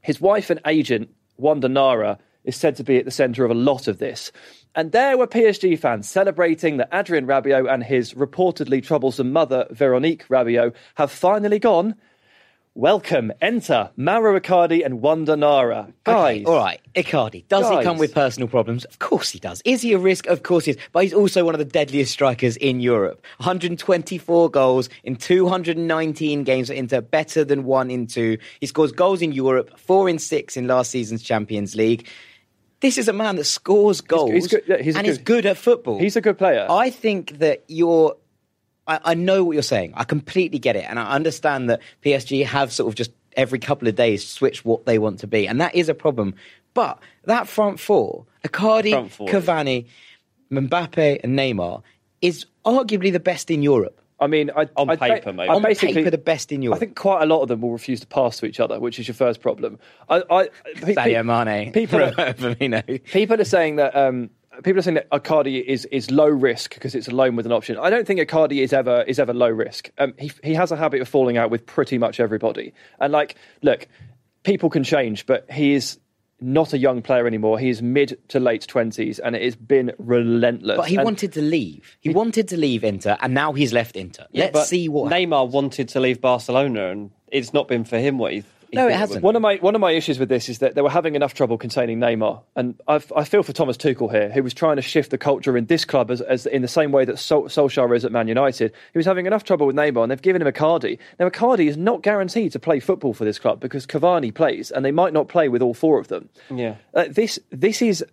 His wife and agent, Wanda Nara, is said to be at the centre of a lot of this. And there were PSG fans celebrating that Adrien Rabiot and his reportedly troublesome mother, Veronique Rabiot, have finally gone. Welcome, enter Mauro Icardi and Wanda Nara. Guys, Okay, all right, Icardi. Does he come with personal problems? Of course he does. Is he a risk? Of course he is. But he's also one of the deadliest strikers in Europe. 124 goals in 219 games for Inter, better than one in two. He scores goals in Europe, four in six in last season's Champions League. This is a man that scores goals he's good- yeah, he's and is good- good at football. He's a good player. I think that you're. I, I know what you're saying. I completely get it, and I understand that PSG have sort of just every couple of days switched what they want to be, and that is a problem. But that front four, Icardi, Front four. Cavani, Mbappe, and Neymar, is arguably the best in Europe. I mean, I, On I, paper, maybe. I On basically, paper, the best in Europe. I think quite a lot of them will refuse to pass to each other, which is your first problem. I, I, pe- Sadio Mane, People, are, Firmino. people are saying that um, people are saying that Icardi is is low risk because it's a loan with an option. I don't think Icardi is ever is ever low risk. Um, he he has a habit of falling out with pretty much everybody. And like, look, people can change, but he is not a young player anymore. He's mid to late twenties, and it has been relentless. But he And- wanted to leave. He wanted to leave Inter, and now he's left Inter. Let's see what. Neymar wanted to leave Barcelona, and it's not been for him what he. He No, it hasn't. One of my one of my issues with this is that they were having enough trouble containing Neymar, and I've, I feel for Thomas Tuchel here, who was trying to shift the culture in this club as, as in the same way that Sol, Solskjaer is at Man United. He was having enough trouble with Neymar, and they've given him Icardi. Now Icardi is not guaranteed to play football for this club because Cavani plays, and they might not play with all four of them. Yeah. Uh, this this is.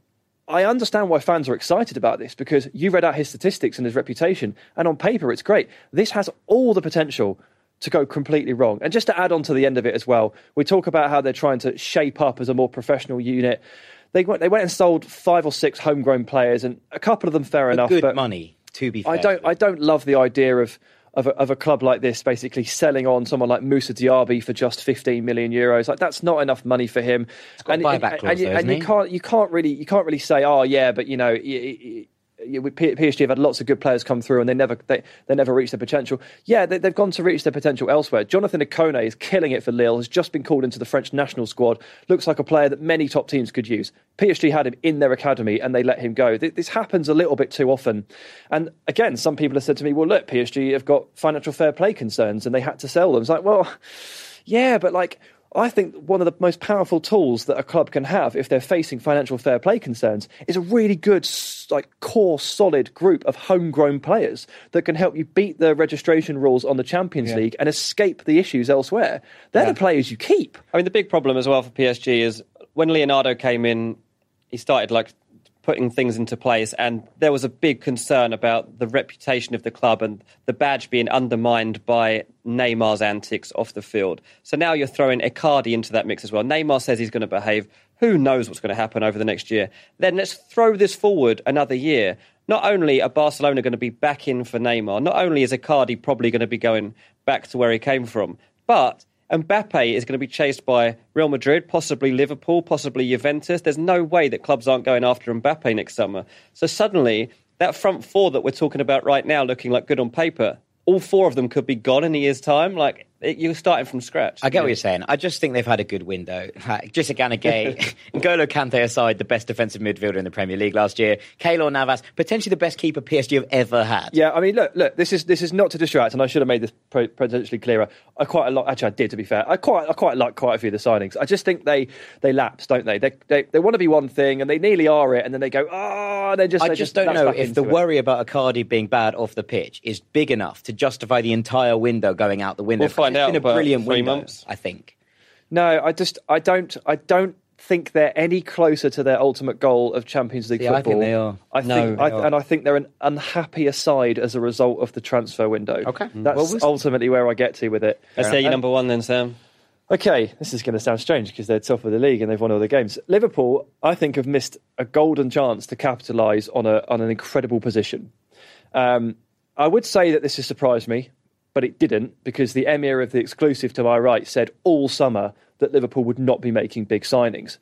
I understand why fans are excited about this because you read out his statistics and his reputation, and on paper it's great. This has all the potential to go completely wrong. And just to add on to the end of it as well, we talk about how they're trying to shape up as a more professional unit. They went, they went and sold five or six homegrown players, and a couple of them fair for enough. good but money, to be fair. I don't. I don't love the idea of of a, of a club like this basically selling on someone like Moussa Diaby for just 15 million euros. Like that's not enough money for him. got a buyback clause you, though, and isn't you can't you can't really you can't really say oh yeah, but you know. with P- PSG have had lots of good players come through and they never they, they never reach their potential. Yeah, they, they've gone to reach their potential elsewhere. Jonathan Ikone is killing it for Lille. Has just been called into the French national squad. Looks like a player that many top teams could use. PSG had him in their academy and they let him go. This happens a little bit too often. And again, some people have said to me, "Well, look, PSG have got financial fair play concerns and they had to sell them." It's like, well, yeah, but like. I think one of the most powerful tools that a club can have if they're facing financial fair play concerns is a really good, like core, solid group of homegrown players that can help you beat the registration rules on the Champions League and escape the issues elsewhere. They're the players you keep. I mean, the big problem as well for PSG is when Leonardo came in, he started like putting things into place, and there was a big concern about the reputation of the club and the badge being undermined by Neymar's antics off the field. So now you're throwing Icardi into that mix as well. Neymar says he's going to behave. Who knows what's going to happen over the next year? Then let's throw this forward another year. Not only are Barcelona going to be back in for Neymar, not only is Icardi probably going to be going back to where he came from, but Mbappe is going to be chased by Real Madrid, possibly Liverpool, possibly Juventus. There's no way that clubs aren't going after Mbappe next summer. So suddenly, that front four that we're talking about right now, looking like good on paper, all four of them could be gone in a year's time. Like you're starting from scratch. I get what you're saying. I just think they've had a good window. Like, Idrissa Gueye, N'Golo Kante aside, the best defensive midfielder in the Premier League last year. Keylor Navas, potentially the best keeper PSG have ever had. Yeah, I mean, look, look. This is this is not to distract, and I should have made this pro- potentially clearer. I quite a lot. Actually, I did. To be fair, I quite I quite like quite a few of the signings. I just think they they lapse, don't they? They they, they want to be one thing, and they nearly are it, and then they go, oh, they just. I they just don't know if the it. worry about Icardi being bad off the pitch is big enough to justify the entire window going out the window. We'll find out been a brilliant three window, months. I think. No, I just I don't I don't think they're any closer to their ultimate goal of Champions League See, I football. think they are. I No, think, I, are. and I think they're an unhappier side as a result of the transfer window. Okay. that's Well, ultimately where I get to with it. Let's say your number one then, Sam. Okay, this is going to sound strange because they're top of the league and they've won all their games. Liverpool, I think, have missed a golden chance to capitalise on a on an incredible position. Um, I would say that this has surprised me, but it didn't because the emir of the exclusive to my right said all summer that Liverpool would not be making big signings.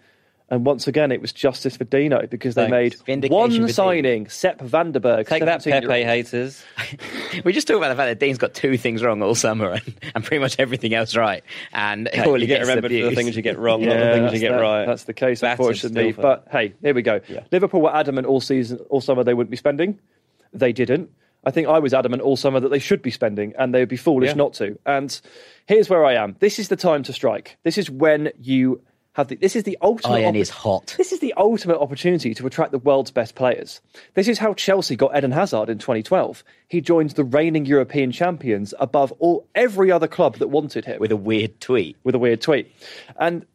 And once again, it was justice for Dino because they Thanks. made one signing, Sepp van den Berg. Take that, 17 Pepe haters. We just talk about the fact that Dean's got two things wrong all summer and, and pretty much everything else right. And Hey, you get remembered for the things you get wrong, not the things you get that- right. That's the case, Battered unfortunately. But hey, here we go. Liverpool were adamant all season, all summer they wouldn't be spending. They didn't. I think I was adamant all summer that they should be spending, and they would be foolish Yeah. not to. And here's where I am. This is the time to strike. This is when you have the. This is the ultimate. Iron oppo- is hot. This is the ultimate opportunity to attract the world's best players. This is how Chelsea got Eden Hazard in 2012. He joined the reigning European champions above all every other club that wanted him with a weird tweet. with a weird tweet. And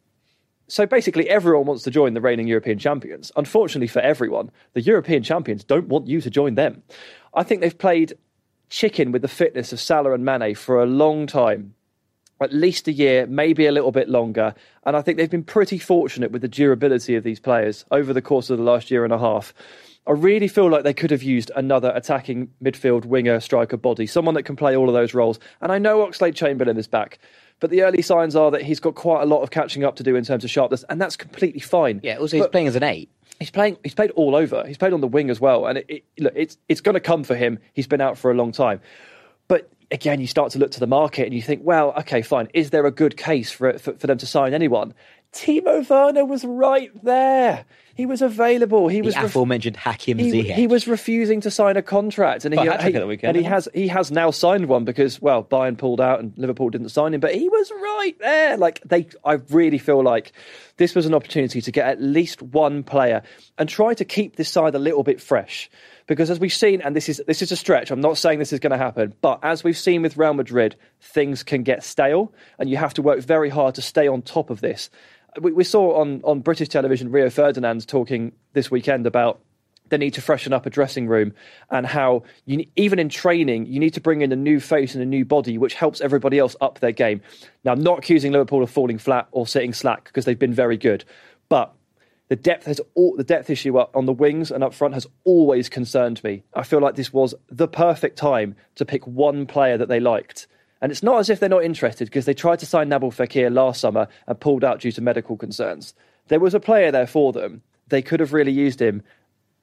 so basically, everyone wants to join the reigning European champions. Unfortunately for everyone, the European champions don't want you to join them. I think they've played chicken with the fitness of Salah and Mane for a long time. At least a year, maybe a little bit longer. And I think they've been pretty fortunate with the durability of these players over the course of the last year and a half. I really feel like they could have used another attacking midfield winger striker body, someone that can play all of those roles. And I know Oxlade Chamberlain is back, but the early signs are that he's got quite a lot of catching up to do in terms of sharpness, and that's completely fine. Yeah, also he's But- playing as an eight. He's playing. He's played all over. He's played on the wing as well, and it, it, look, it's it's going to come for him. He's been out for a long time, but again, you start to look to the market and you think, well, okay, fine. Is there a good case for, for, for them to sign anyone? Timo Werner was right there. He was available. He The was aforementioned Hakim he, Ziyech. he was refusing to sign a contract, and he, he- weekend, and he? has he has now signed one because well, Bayern pulled out and Liverpool didn't sign him, but he was right there. Like they, I really feel like this was an opportunity to get at least one player and try to keep this side a little bit fresh. Because as we've seen, and this is this is a stretch. I'm not saying this is going to happen, but as we've seen with Real Madrid, things can get stale, and you have to work very hard to stay on top of this we, we saw on, on British television Rio Ferdinand talking this weekend about the need to freshen up a dressing room and how you, even in training you need to bring in a new face and a new body which helps everybody else up their game. Now I'm not accusing Liverpool of falling flat or sitting slack because they've been very good, but the depth has all, the depth issue on the wings and up front has always concerned me. I feel like this was the perfect time to pick one player that they liked. And it's not as if they're not interested because they tried to sign Nabil Fekir last summer and pulled out due to medical concerns. There was a player there for them. They could have really used him,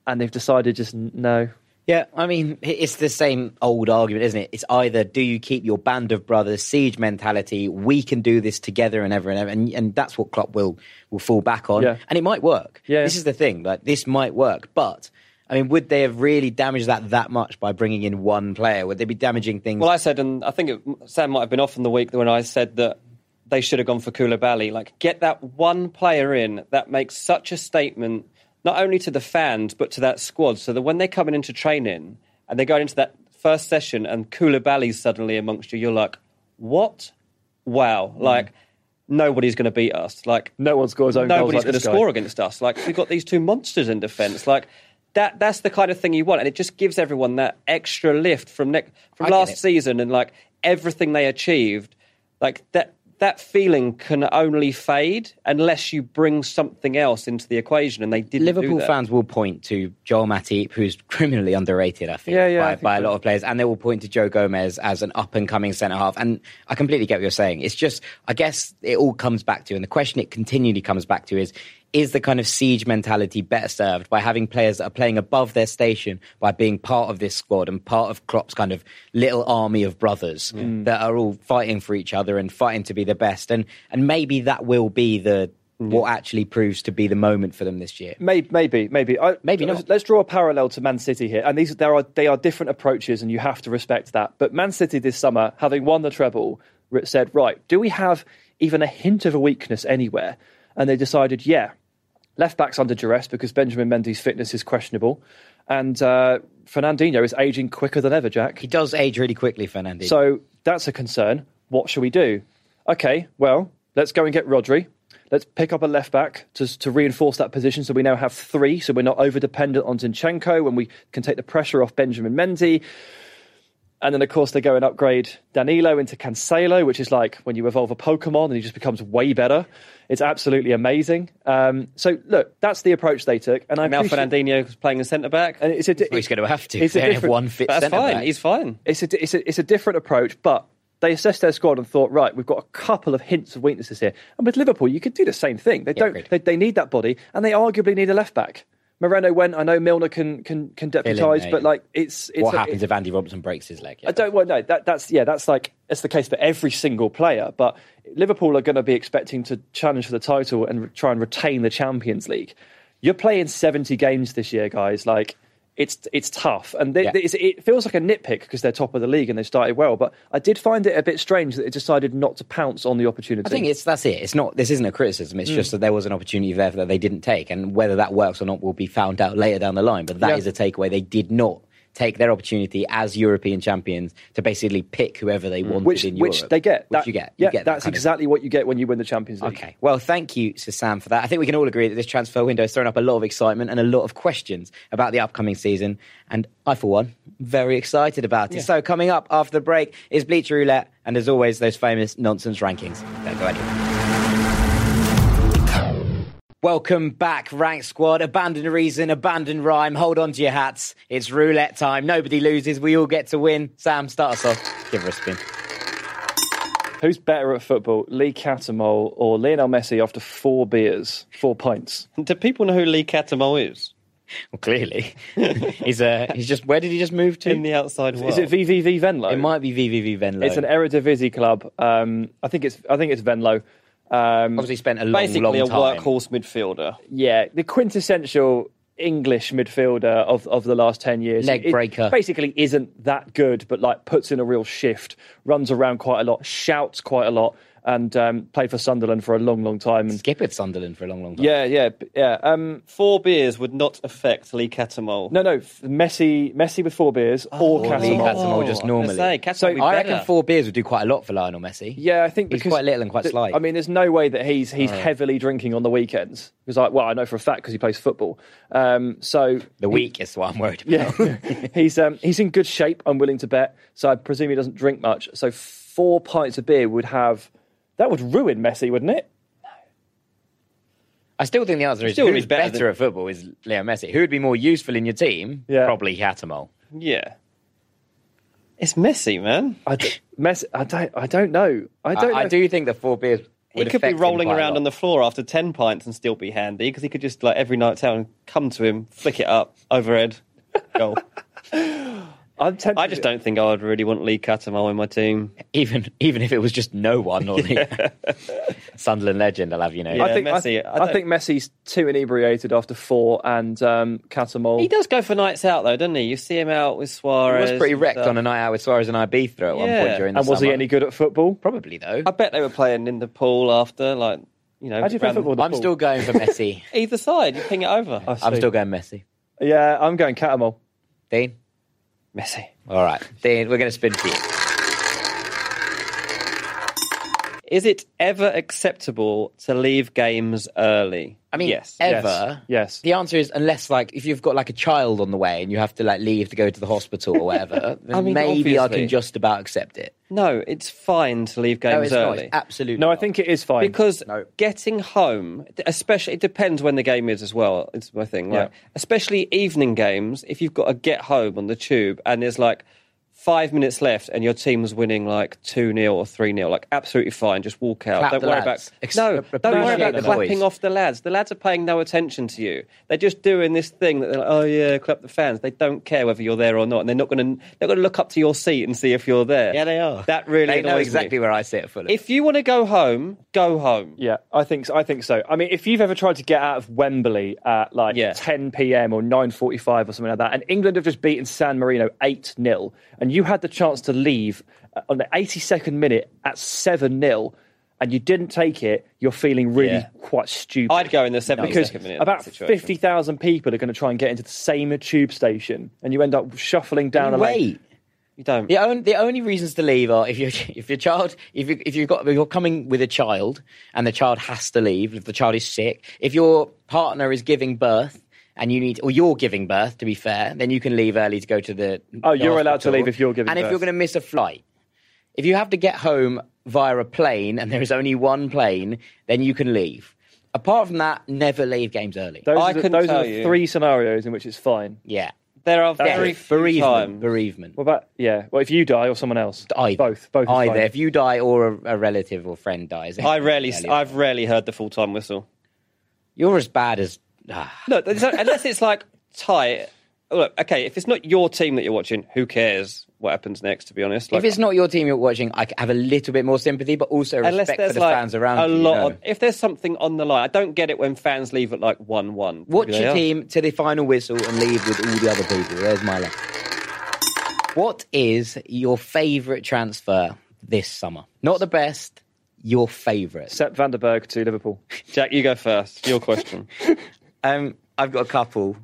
and they've decided just no. Yeah, I mean, it's the same old argument, isn't it? It's either do you keep your band of brothers, siege mentality, we can do this together and ever and ever, and, and that's what Klopp will will fall back on, Yeah. and it might work. Yeah. This is the thing, like this might work, but I mean, would they have really damaged that that much by bringing in one player? Would they be damaging things? Well, I said, and I think it, Sam might have been off in the week when I said that they should have gone for Koulibaly. Like, get that one player in that makes such a statement, not only to the fans but to that squad, so that when they're coming into training and they're going into that first session and Koulibaly's suddenly amongst you, you're like, what? Wow! Mm. Like. Nobody's going to beat us. Like No one scores own goals nobody's like going to score against us. Like we've got these two monsters in defence. Like that. That's the kind of thing you want, and it just gives everyone that extra lift from from I last season and like everything they achieved. Like that. That feeling can only fade unless you bring something else into the equation, and they didn't. do Liverpool fans will point to Joel Matip, who's criminally underrated, I think, Yeah, yeah, by, think by a lot of players, and they will point to Joe Gomez as an up and coming centre half. And I completely get what you're saying. It's just, I guess it all comes back to, and the question it continually comes back to is, is the kind of siege mentality better served by having players that are playing above their station by being part of this squad and part of Klopp's kind of little army of brothers mm. that are all fighting for each other and fighting to be the best? And and maybe that will be the what actually proves to be the moment for them this year. Maybe, maybe, maybe. I, Maybe not. let's- Let's draw a parallel to Man City here, and these there are they are different approaches, and you have to respect that. But Man City this summer, having won the treble, said, right, do we have even a hint of a weakness anywhere? And they decided, yeah, left back's under duress because Benjamin Mendy's fitness is questionable, and uh, Fernandinho is aging quicker than ever. Jack, He does age really quickly, Fernandinho. so that's a concern. What should we do? Okay, well, let's go and get Rodri. Let's pick up a left back to, to reinforce that position so we now have three, so we're not over dependent on Zinchenko when we can take the pressure off Benjamin Mendy. And then, of course, they go and upgrade Danilo into Cancelo, which is like when you evolve a Pokemon and he just becomes way better. It's absolutely amazing. Um, so, look, that's the approach they took. And I now Fernandinho is playing a centre back. And it's a, Well, he's going to have to. It's a have different- one fit That's fine. back. He's fine. it's a, it's a it's a different approach, but they assessed their squad and thought, right, we've got a couple of hints of weaknesses here. And with Liverpool, you could do the same thing. They Yeah, don't. They, they need that body, and they arguably need a left back. Moreno went. I know Milner can can can deputise, but like it's it's what happens if Andy Robertson breaks his leg? Yeah. I don't well no that that's yeah that's like it's the case for every single player. But Liverpool are going to be expecting to challenge for the title and re- try and retain the Champions League. You're playing 70 games this year, guys. Like it's it's tough, and they, Yeah. it's, it feels like a nitpick because they're top of the league and they started well. But I did find it a bit strange that they decided not to pounce on the opportunity. I think it's that's it. It's not. This isn't a criticism. Mm. It's just that there was an opportunity there that they didn't take, and whether that works or not will be found out later down the line. But that is Yeah. a takeaway. They did not take their opportunity as European champions to basically pick whoever they wanted Mm. which in which Europe. they get. Which That- you get. Yeah, get that that's kind of- exactly what you get when you win the Champions League. Okay. Well, thank you to Sam for that. I think we can all agree that this transfer window has thrown up a lot of excitement and a lot of questions about the upcoming season. And I, for one, very excited about it. So, coming up after the break is Bleacher Roulette. And as always, those famous nonsense rankings. Don't go anywhere. Welcome back, Rank Squad. Abandon reason, abandon rhyme. Hold on to your hats. It's roulette time. Nobody loses. We all get to win. Sam, start us off. Give her a spin. Who's better at football, Lee Cattermole or Lionel Messi after four beers, four pints? Do people know who Lee Cattermole is? Well, clearly, he's uh, he's just. Where did he just move to? in the outside world. Is it VVV Venlo? it might be VVV Venlo. It's an Eredivisie club. Um, I think it's I think it's Venlo. Um, Obviously, spent a long, basically long a workhorse midfielder? yeah, the quintessential English midfielder of, of the last 10 years. Leg It breaker. basically isn't that good, but like puts in a real shift, runs around quite a lot, shouts quite a lot, and um, played for Sunderland for a long, long time. And Skip with Sunderland for a long, long time. yeah, yeah, yeah. Um, Four beers would not affect Lee Cattermole. no, no, f- Messi, Messi with four beers or Lee Casemiro. Cattermole just normally. Say, Cattermole So be I reckon four beers would do quite a lot for Lionel Messi. Yeah, I think He's quite little and quite th- slight. I mean, there's no way that he's he's heavily drinking on the weekends because I well I know for a fact because he plays football. Um, so The weakest one I'm worried about. yeah, he's um, he's in good shape. I'm willing to bet. So I presume he doesn't drink much. So four pints of beer would have that would ruin Messi, wouldn't it? No. I still think the answer is Still who's is better better, than- at football is Leo Messi. Who would be more useful in your team? Yeah. Probably Cattermole. Yeah. It's messy, man. I d- Messi, I don't I don't know. I don't. I, I know. do think the four beers He would could be affect him rolling quite a around lot. on the floor after 10 pints and still be handy because he could just, like, every night out and come to him, flick it up, overhead, goal. I'm tempted. I just don't think I would really want Lee Cattermole in my team. even even if it was just no one or the Sunderland legend. I'll have you know. Yeah. I think Messi, I, I I think Messi's too inebriated after four, and um, Cattermole. He does go for nights out, though, doesn't he? You see him out with Suarez. He was pretty wrecked on a night out with Suarez and Ibiza at one point during the summer. and was he any good at football? Probably though. I bet they were playing in the pool after, like, you know. How do you play football? the I'm pool? still going for Messi. Either side, you ping it over. I I'm still going Messi. Yeah, I'm going Cattermole. Dean. Messi. All right, then We're going to spin for you. Is it ever acceptable to leave games early? I mean, yes. ever. Yes. The answer is unless, like, if you've got like a child on the way and you have to like leave to go to the hospital or whatever, then I mean, maybe I can just about accept it. No, it's fine to leave games No, it's not. early. It's absolutely. No, I think it is fine. because No. getting home, especially, it depends when the game is as well. It's my thing. Like, Yeah. especially evening games, if you've got to get home on the tube and there's like five minutes left and your team's winning like 2 0 or 3 0, like absolutely fine. Just walk out. Clap don't worry lads. about. Ex- no, don't worry about the clapping noise. off the lads. The lads are paying no attention to you. They're just doing this thing that they're like, oh yeah, clap the fans. They don't care whether you're there or not. And they're not going to they're going to look up to your seat and see if you're there. Yeah, they are. That really They know annoys me. exactly where I sit at Fulham. If you want to go home, go home. Yeah, I think so. I think so. I mean, if you've ever tried to get out of Wembley at like Yeah. 10 p.m. or 9:45 or something like that, and England have just beaten San Marino 8 0 and you had the chance to leave uh, on the 82nd minute at 7 0 and you didn't take it, you're feeling really Yeah. quite stupid. I'd go in the 72nd because minute. about 50,000 people are going to try and get into the same tube station, and you end up shuffling down a lane. wait. You don't. The only, the only reasons to leave are if you if your child if you if you've got if you're coming with a child and the child has to leave if the child is sick if your partner is giving birth and you need or you're giving birth to be fair then you can leave early to go to the Oh, the you're allowed to leave if you're giving birth. and if you're going to miss a flight if you have to get home via a plane and there is only one plane then you can leave apart from that never leave games early Those, I are, the, couldn't those are the you. three scenarios in which it's fine. yeah There are That's very it. few bereavement times. bereavement What about yeah? Well, if you die or someone else, either both, both. is either fine. if you die or a, a relative or friend dies I rarely, I've rarely heard the full time whistle. You're as bad as. Ah. No, there's no- unless it's like tight. Look, okay, if it's not your team that you're watching, who cares what happens next? To be honest, if it's not your team you're watching, I have a little bit more sympathy, but also unless respect there's for the like fans around a you. you lot. know. Of, if there's something on the line, I don't get it when fans leave at like one-one. Watch They your are. team to the final whistle and leave with all the other people. There's my luck. What is your favourite transfer this summer? Not the best, your favourite. Sepp van den Berg to Liverpool. Jack, you go first. Your question. Um, I've got a couple.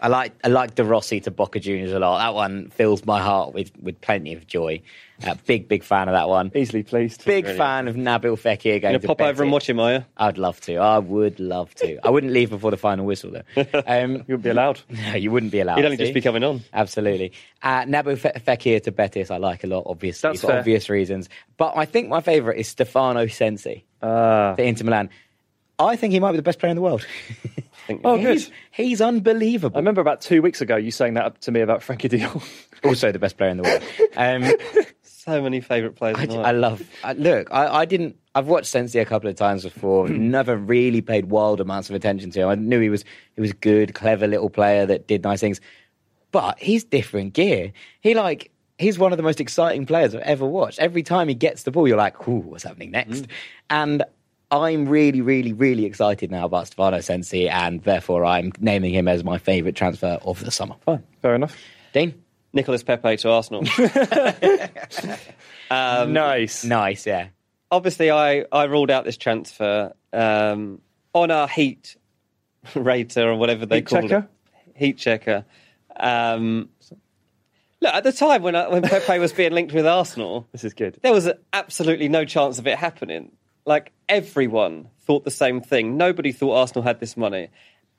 I like I like De Rossi to Boca Juniors a lot. That one fills my heart with, with plenty of joy. Uh, big big fan of that one. Easily pleased. Big Brilliant. fan of Nabil Fekir going You to pop over and watch him, are you? I'd love to. I would love to. I wouldn't leave before the final whistle though. Um, You wouldn't be allowed. no, you wouldn't be allowed. You'd only to. just be coming on. Absolutely. Uh, Nabil Fe- Fekir to Betis, I like a lot, obviously, That's for fair. obvious reasons. But I think my favourite is Stefano Sensi Ah. to Inter Milan. I think he might be the best player in the world. Think- Oh, good. he's, he's unbelievable. I remember about two weeks ago you saying that up to me about Frenkie De Jong. also the best player in the world. Um, So many favourite players. I, in the I love. I, look, I, I didn't. I've watched Sensi a couple of times before. Never really paid wild amounts of attention to him. I knew he was he was good, clever little player that did nice things. But he's different gear. He like he's one of the most exciting players I've ever watched. Every time he gets the ball, you're like, "Ooh, what's happening next?" And I'm really, really, really excited now about Stefano Sensi, and therefore I'm naming him as my favourite transfer of the summer. Fine, fair enough. Dean, Nicolas Pepe to Arsenal. um, nice. nice, yeah. obviously I, I ruled out this transfer um, on our heat rater or whatever they Heat call checker? it. Heat checker. Um, look, at the time when I, when Pepe was being linked with Arsenal, This is good. there was absolutely no chance of it happening. Like everyone thought the same thing. Nobody thought Arsenal had this money.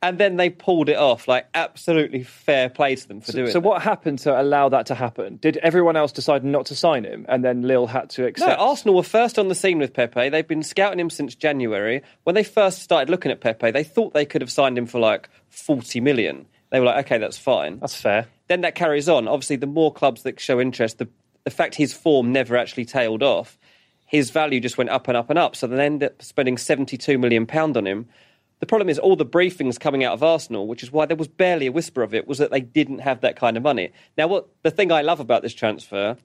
And then they pulled it off. Like absolutely fair play to them for doing it. So it. what happened to allow that to happen? Did everyone else decide not to sign him, and then Lille had to No, accept? Arsenal were first on the scene with Pepe. They've been scouting him since January. When they first started looking at Pepe, they thought they could have signed him for like 40 million. They were like, okay, that's fine. That's fair. Then that carries on. Obviously, the more clubs that show interest, the, the fact his form never actually tailed off, his value just went up and up and up. So they ended up spending 72 million pound on him. The problem is all the briefings coming out of Arsenal, which is why there was barely a whisper of it, was that they didn't have that kind of money. Now, what the thing I love about this transfer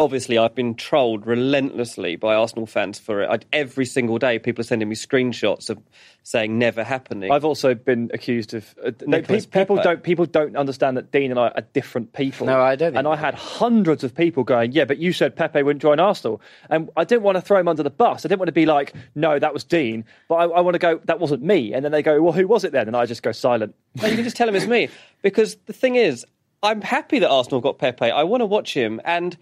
obviously I've been trolled relentlessly by Arsenal fans for it. I, every single day, people are sending me screenshots of saying never happening. I've also been accused of uh, no, pe- people don't people don't understand that Dean and I are different people. No, I don't And I had hundreds of people going, "Yeah, but you said Pepe wouldn't join Arsenal," and I didn't want to throw him under the bus. I didn't want to be like, "No, that was Dean," but I, I want to go, "That wasn't me," and then they go, "Well, who was it then?" And I just go silent. No, you can just tell him it's me. Because the thing is, I'm happy that Arsenal got Pepe. I want to watch him. And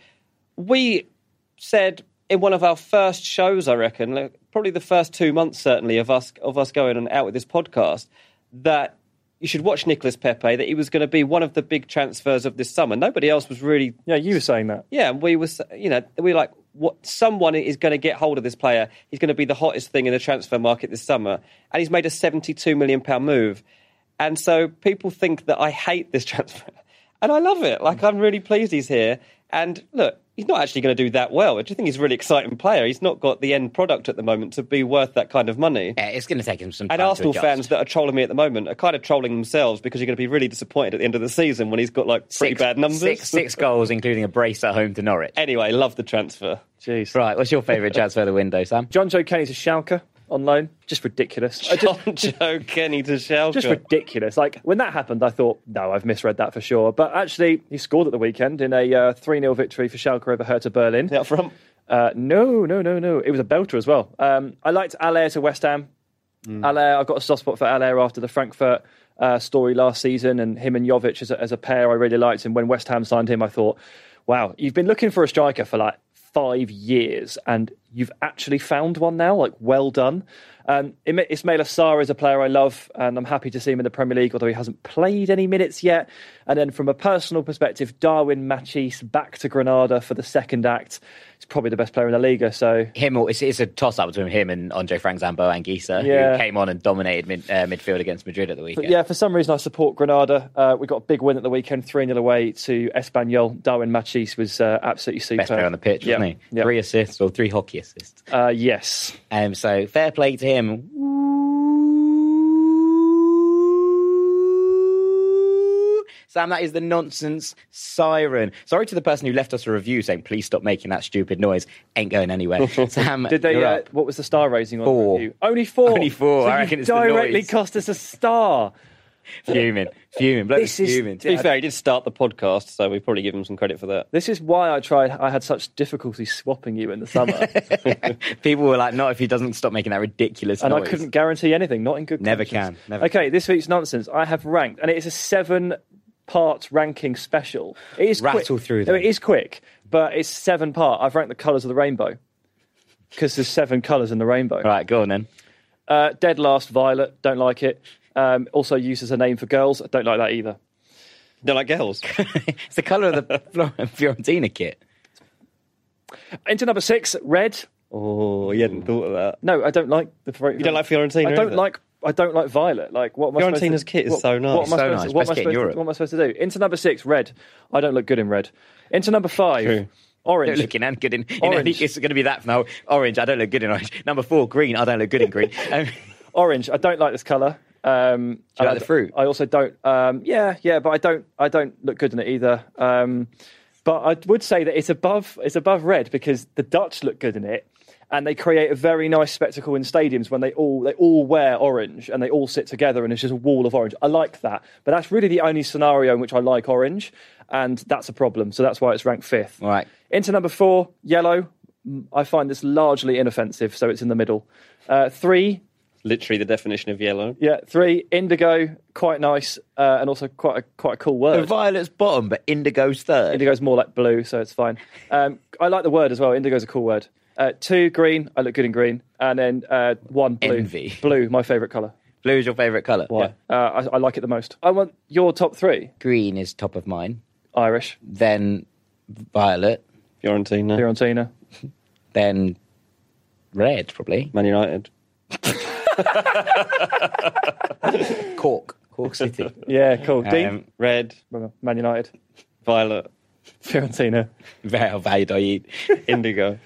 we said in one of our first shows, I reckon, like, probably the first two months certainly of us of us going on out with this podcast, that you should watch Nicolas Pepe, that he was going to be one of the big transfers of this summer. Nobody else was really Yeah, you were saying that. yeah, and we was you know we were like what someone is going to get hold of this player. He's going to be the hottest thing in the transfer market this summer, and he's made a seventy-two million pound move. And so people think that I hate this transfer, and I love it. Like I'm really pleased he's here. And look, he's not actually going to do that well. I just think he's a really exciting player. He's not got the end product at the moment to be worth that kind of money. Yeah, it's going to take him some time And to Arsenal adjust. fans that are trolling me at the moment are kind of trolling themselves because you're going to be really disappointed at the end of the season when he's got like pretty Six- bad numbers. Six, six goals, including a brace at home to Norwich. Anyway, love the transfer. Jeez. Right, what's your favourite transfer of the window, Sam? Jonjoe Kenny to Schalke on loan. Just ridiculous. I just, Jonjoe Kenny to Schalke. just ridiculous. Like when that happened, I thought, no, I've misread that for sure. But actually, he scored at the weekend in a three 0 victory for Schalke over Hertha Berlin. Out front. Uh, no, no, no, no. It was a belter as well. Um, I liked Haller to West Ham. Haller, I've got a soft spot for Haller after the Frankfurt uh, story last season, and him and Jovic as a, as a pair, I really liked. And when West Ham signed him, I thought, wow, you've been looking for a striker for like five years, and you've actually found one now. Like, well done. Um, Ismaila Sarr is a player I love, and I'm happy to see him in the Premier League, although he hasn't played any minutes yet. And then, from a personal perspective, Darwin Machis back to Granada for the second act. He's probably the best player in the Liga. So Him, or it's, it's a toss up between him and Andre Frank Zambo Anguissa, Yeah. who came on and dominated mid, uh, midfield against Madrid at the But weekend. yeah, for some reason I support Granada. Uh, we got a big win at the weekend, 3 0 away to Espanyol. Darwin Machis was uh, absolutely super. Best player on the pitch, yeah. wasn't he? Yeah. Three assists or three hockey assists. Uh, yes. Um, so fair play to him. Sam, that is the nonsense siren. Sorry to the person who left us a review saying, please stop making that stupid noise. Ain't going anywhere. Sam, Did they? you're Uh, up. what was the star rating on Four. the review? Only four. Only four. So I you reckon it's the directly noise. cost us a star. fuming, fuming, bloody This is- fuming. To be fair, he did start the podcast, so we probably give him some credit for that. This is why I tried. I had such difficulty swapping you in the summer, People were like, not if he doesn't stop making that ridiculous and noise. I couldn't guarantee anything. Not in good. Never conscience. can, never okay, this week's nonsense. I have ranked, and it is a seven-part ranking special. It is Rattle quick. through No, them. it is quick, but it's seven-part. I've ranked the colours of the rainbow because there's seven colours in the rainbow. Right, go on then. Uh, dead last, violet. Don't like it. Um, also used as a name for girls. I Don't like that either. Don't like girls. it's the colour of the Flor- Fiorentina kit. Into number six, red. oh, you hadn't thought of that. No, I don't like the. You don't like Fiorentina? I don't either? like. I don't like violet. Like what? Am I Fiorentina's to, kit is what- so nice. What am I So supposed nice. to, what am I supposed to- what am I supposed to do? Into number six, red. I don't look good in red. Into number five, True. Orange. Don't look in and good in. in Orange. any- it's going to be that now. Orange. I don't look good in orange. Number four, green. I don't look good in green. Um, Orange. I don't like this colour. Um, Do you like and the I- fruit? I also don't. Um, yeah, yeah, but I don't. I don't look good in it either. Um, but I would say that it's above. It's above red because the Dutch look good in it, and they create a very nice spectacle in stadiums when they all they all wear orange and they all sit together and it's just a wall of orange. I like that, but that's really the only scenario in which I like orange, and that's a problem. So that's why it's ranked fifth. all right. Into number four, yellow. I find this largely inoffensive, so it's in the middle. Uh, three, Literally the definition of yellow. yeah, three, indigo, quite nice, uh, and also quite a quite a cool The word. violet's bottom, but indigo's third. Indigo's more like blue, so it's fine. Um, I like the word as well. Indigo's a cool word. Uh, two, green. I look good in green, and then uh, one, blue. Envy. Blue, my favourite colour. Blue is your favourite colour. Why? Uh, I, I like it the most. I want your top three. Green is top of mine. Irish, Then violet. Fiorentina, Fiorentina. Then red, probably. Man United. Cork. Cork City. Yeah, cool. Dean, um, Red, Man United. violet, Fiorentina. Val Valladolid. indigo.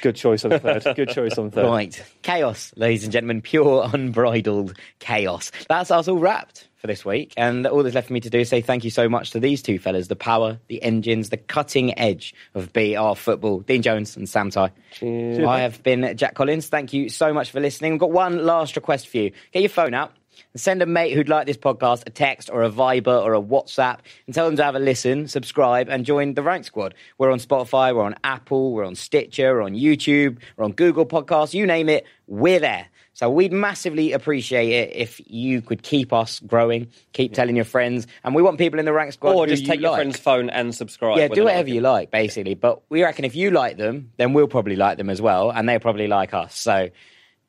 Good choice on third. Good choice on third. Right. Chaos, ladies and gentlemen. Pure, unbridled chaos. That's us all wrapped for this week. And all that's left for me to do is say thank you so much to these two fellas the power, the engines, the cutting edge of BR football. Dean Jones and Sam Tighe. Cheers. I have been Jack Collins. Thank you so much for listening. We've got one last request for you. Get your phone out. Send a mate who'd like this podcast a text or a Viber or a WhatsApp and tell them to have a listen, subscribe, and join the Rank Squad. We're on Spotify, we're on Apple, we're on Stitcher, we're on YouTube, we're on Google Podcasts, you name it, we're there. So we'd massively appreciate it if you could keep us growing, keep telling your friends, and we want people in the Rank Squad. Or just you take your like. friend's phone and subscribe. Yeah, do whatever not you like, basically. But we reckon if you like them, then we'll probably like them as well, and they'll probably like us. So,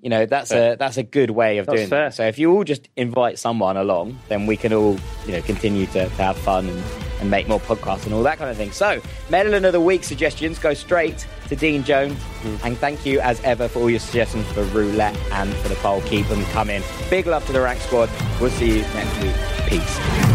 you know, that's a that's a good way of That's doing fair. that. So if you all just invite someone along, then we can all, you know, continue to, to have fun and, and make more podcasts and all that kind of thing. So, melon of the week suggestions go straight to Dean Jones, mm-hmm. and thank you as ever for all your suggestions for roulette and for the poll. Keep them coming. Big love to the rank squad. We'll see you next week. Peace.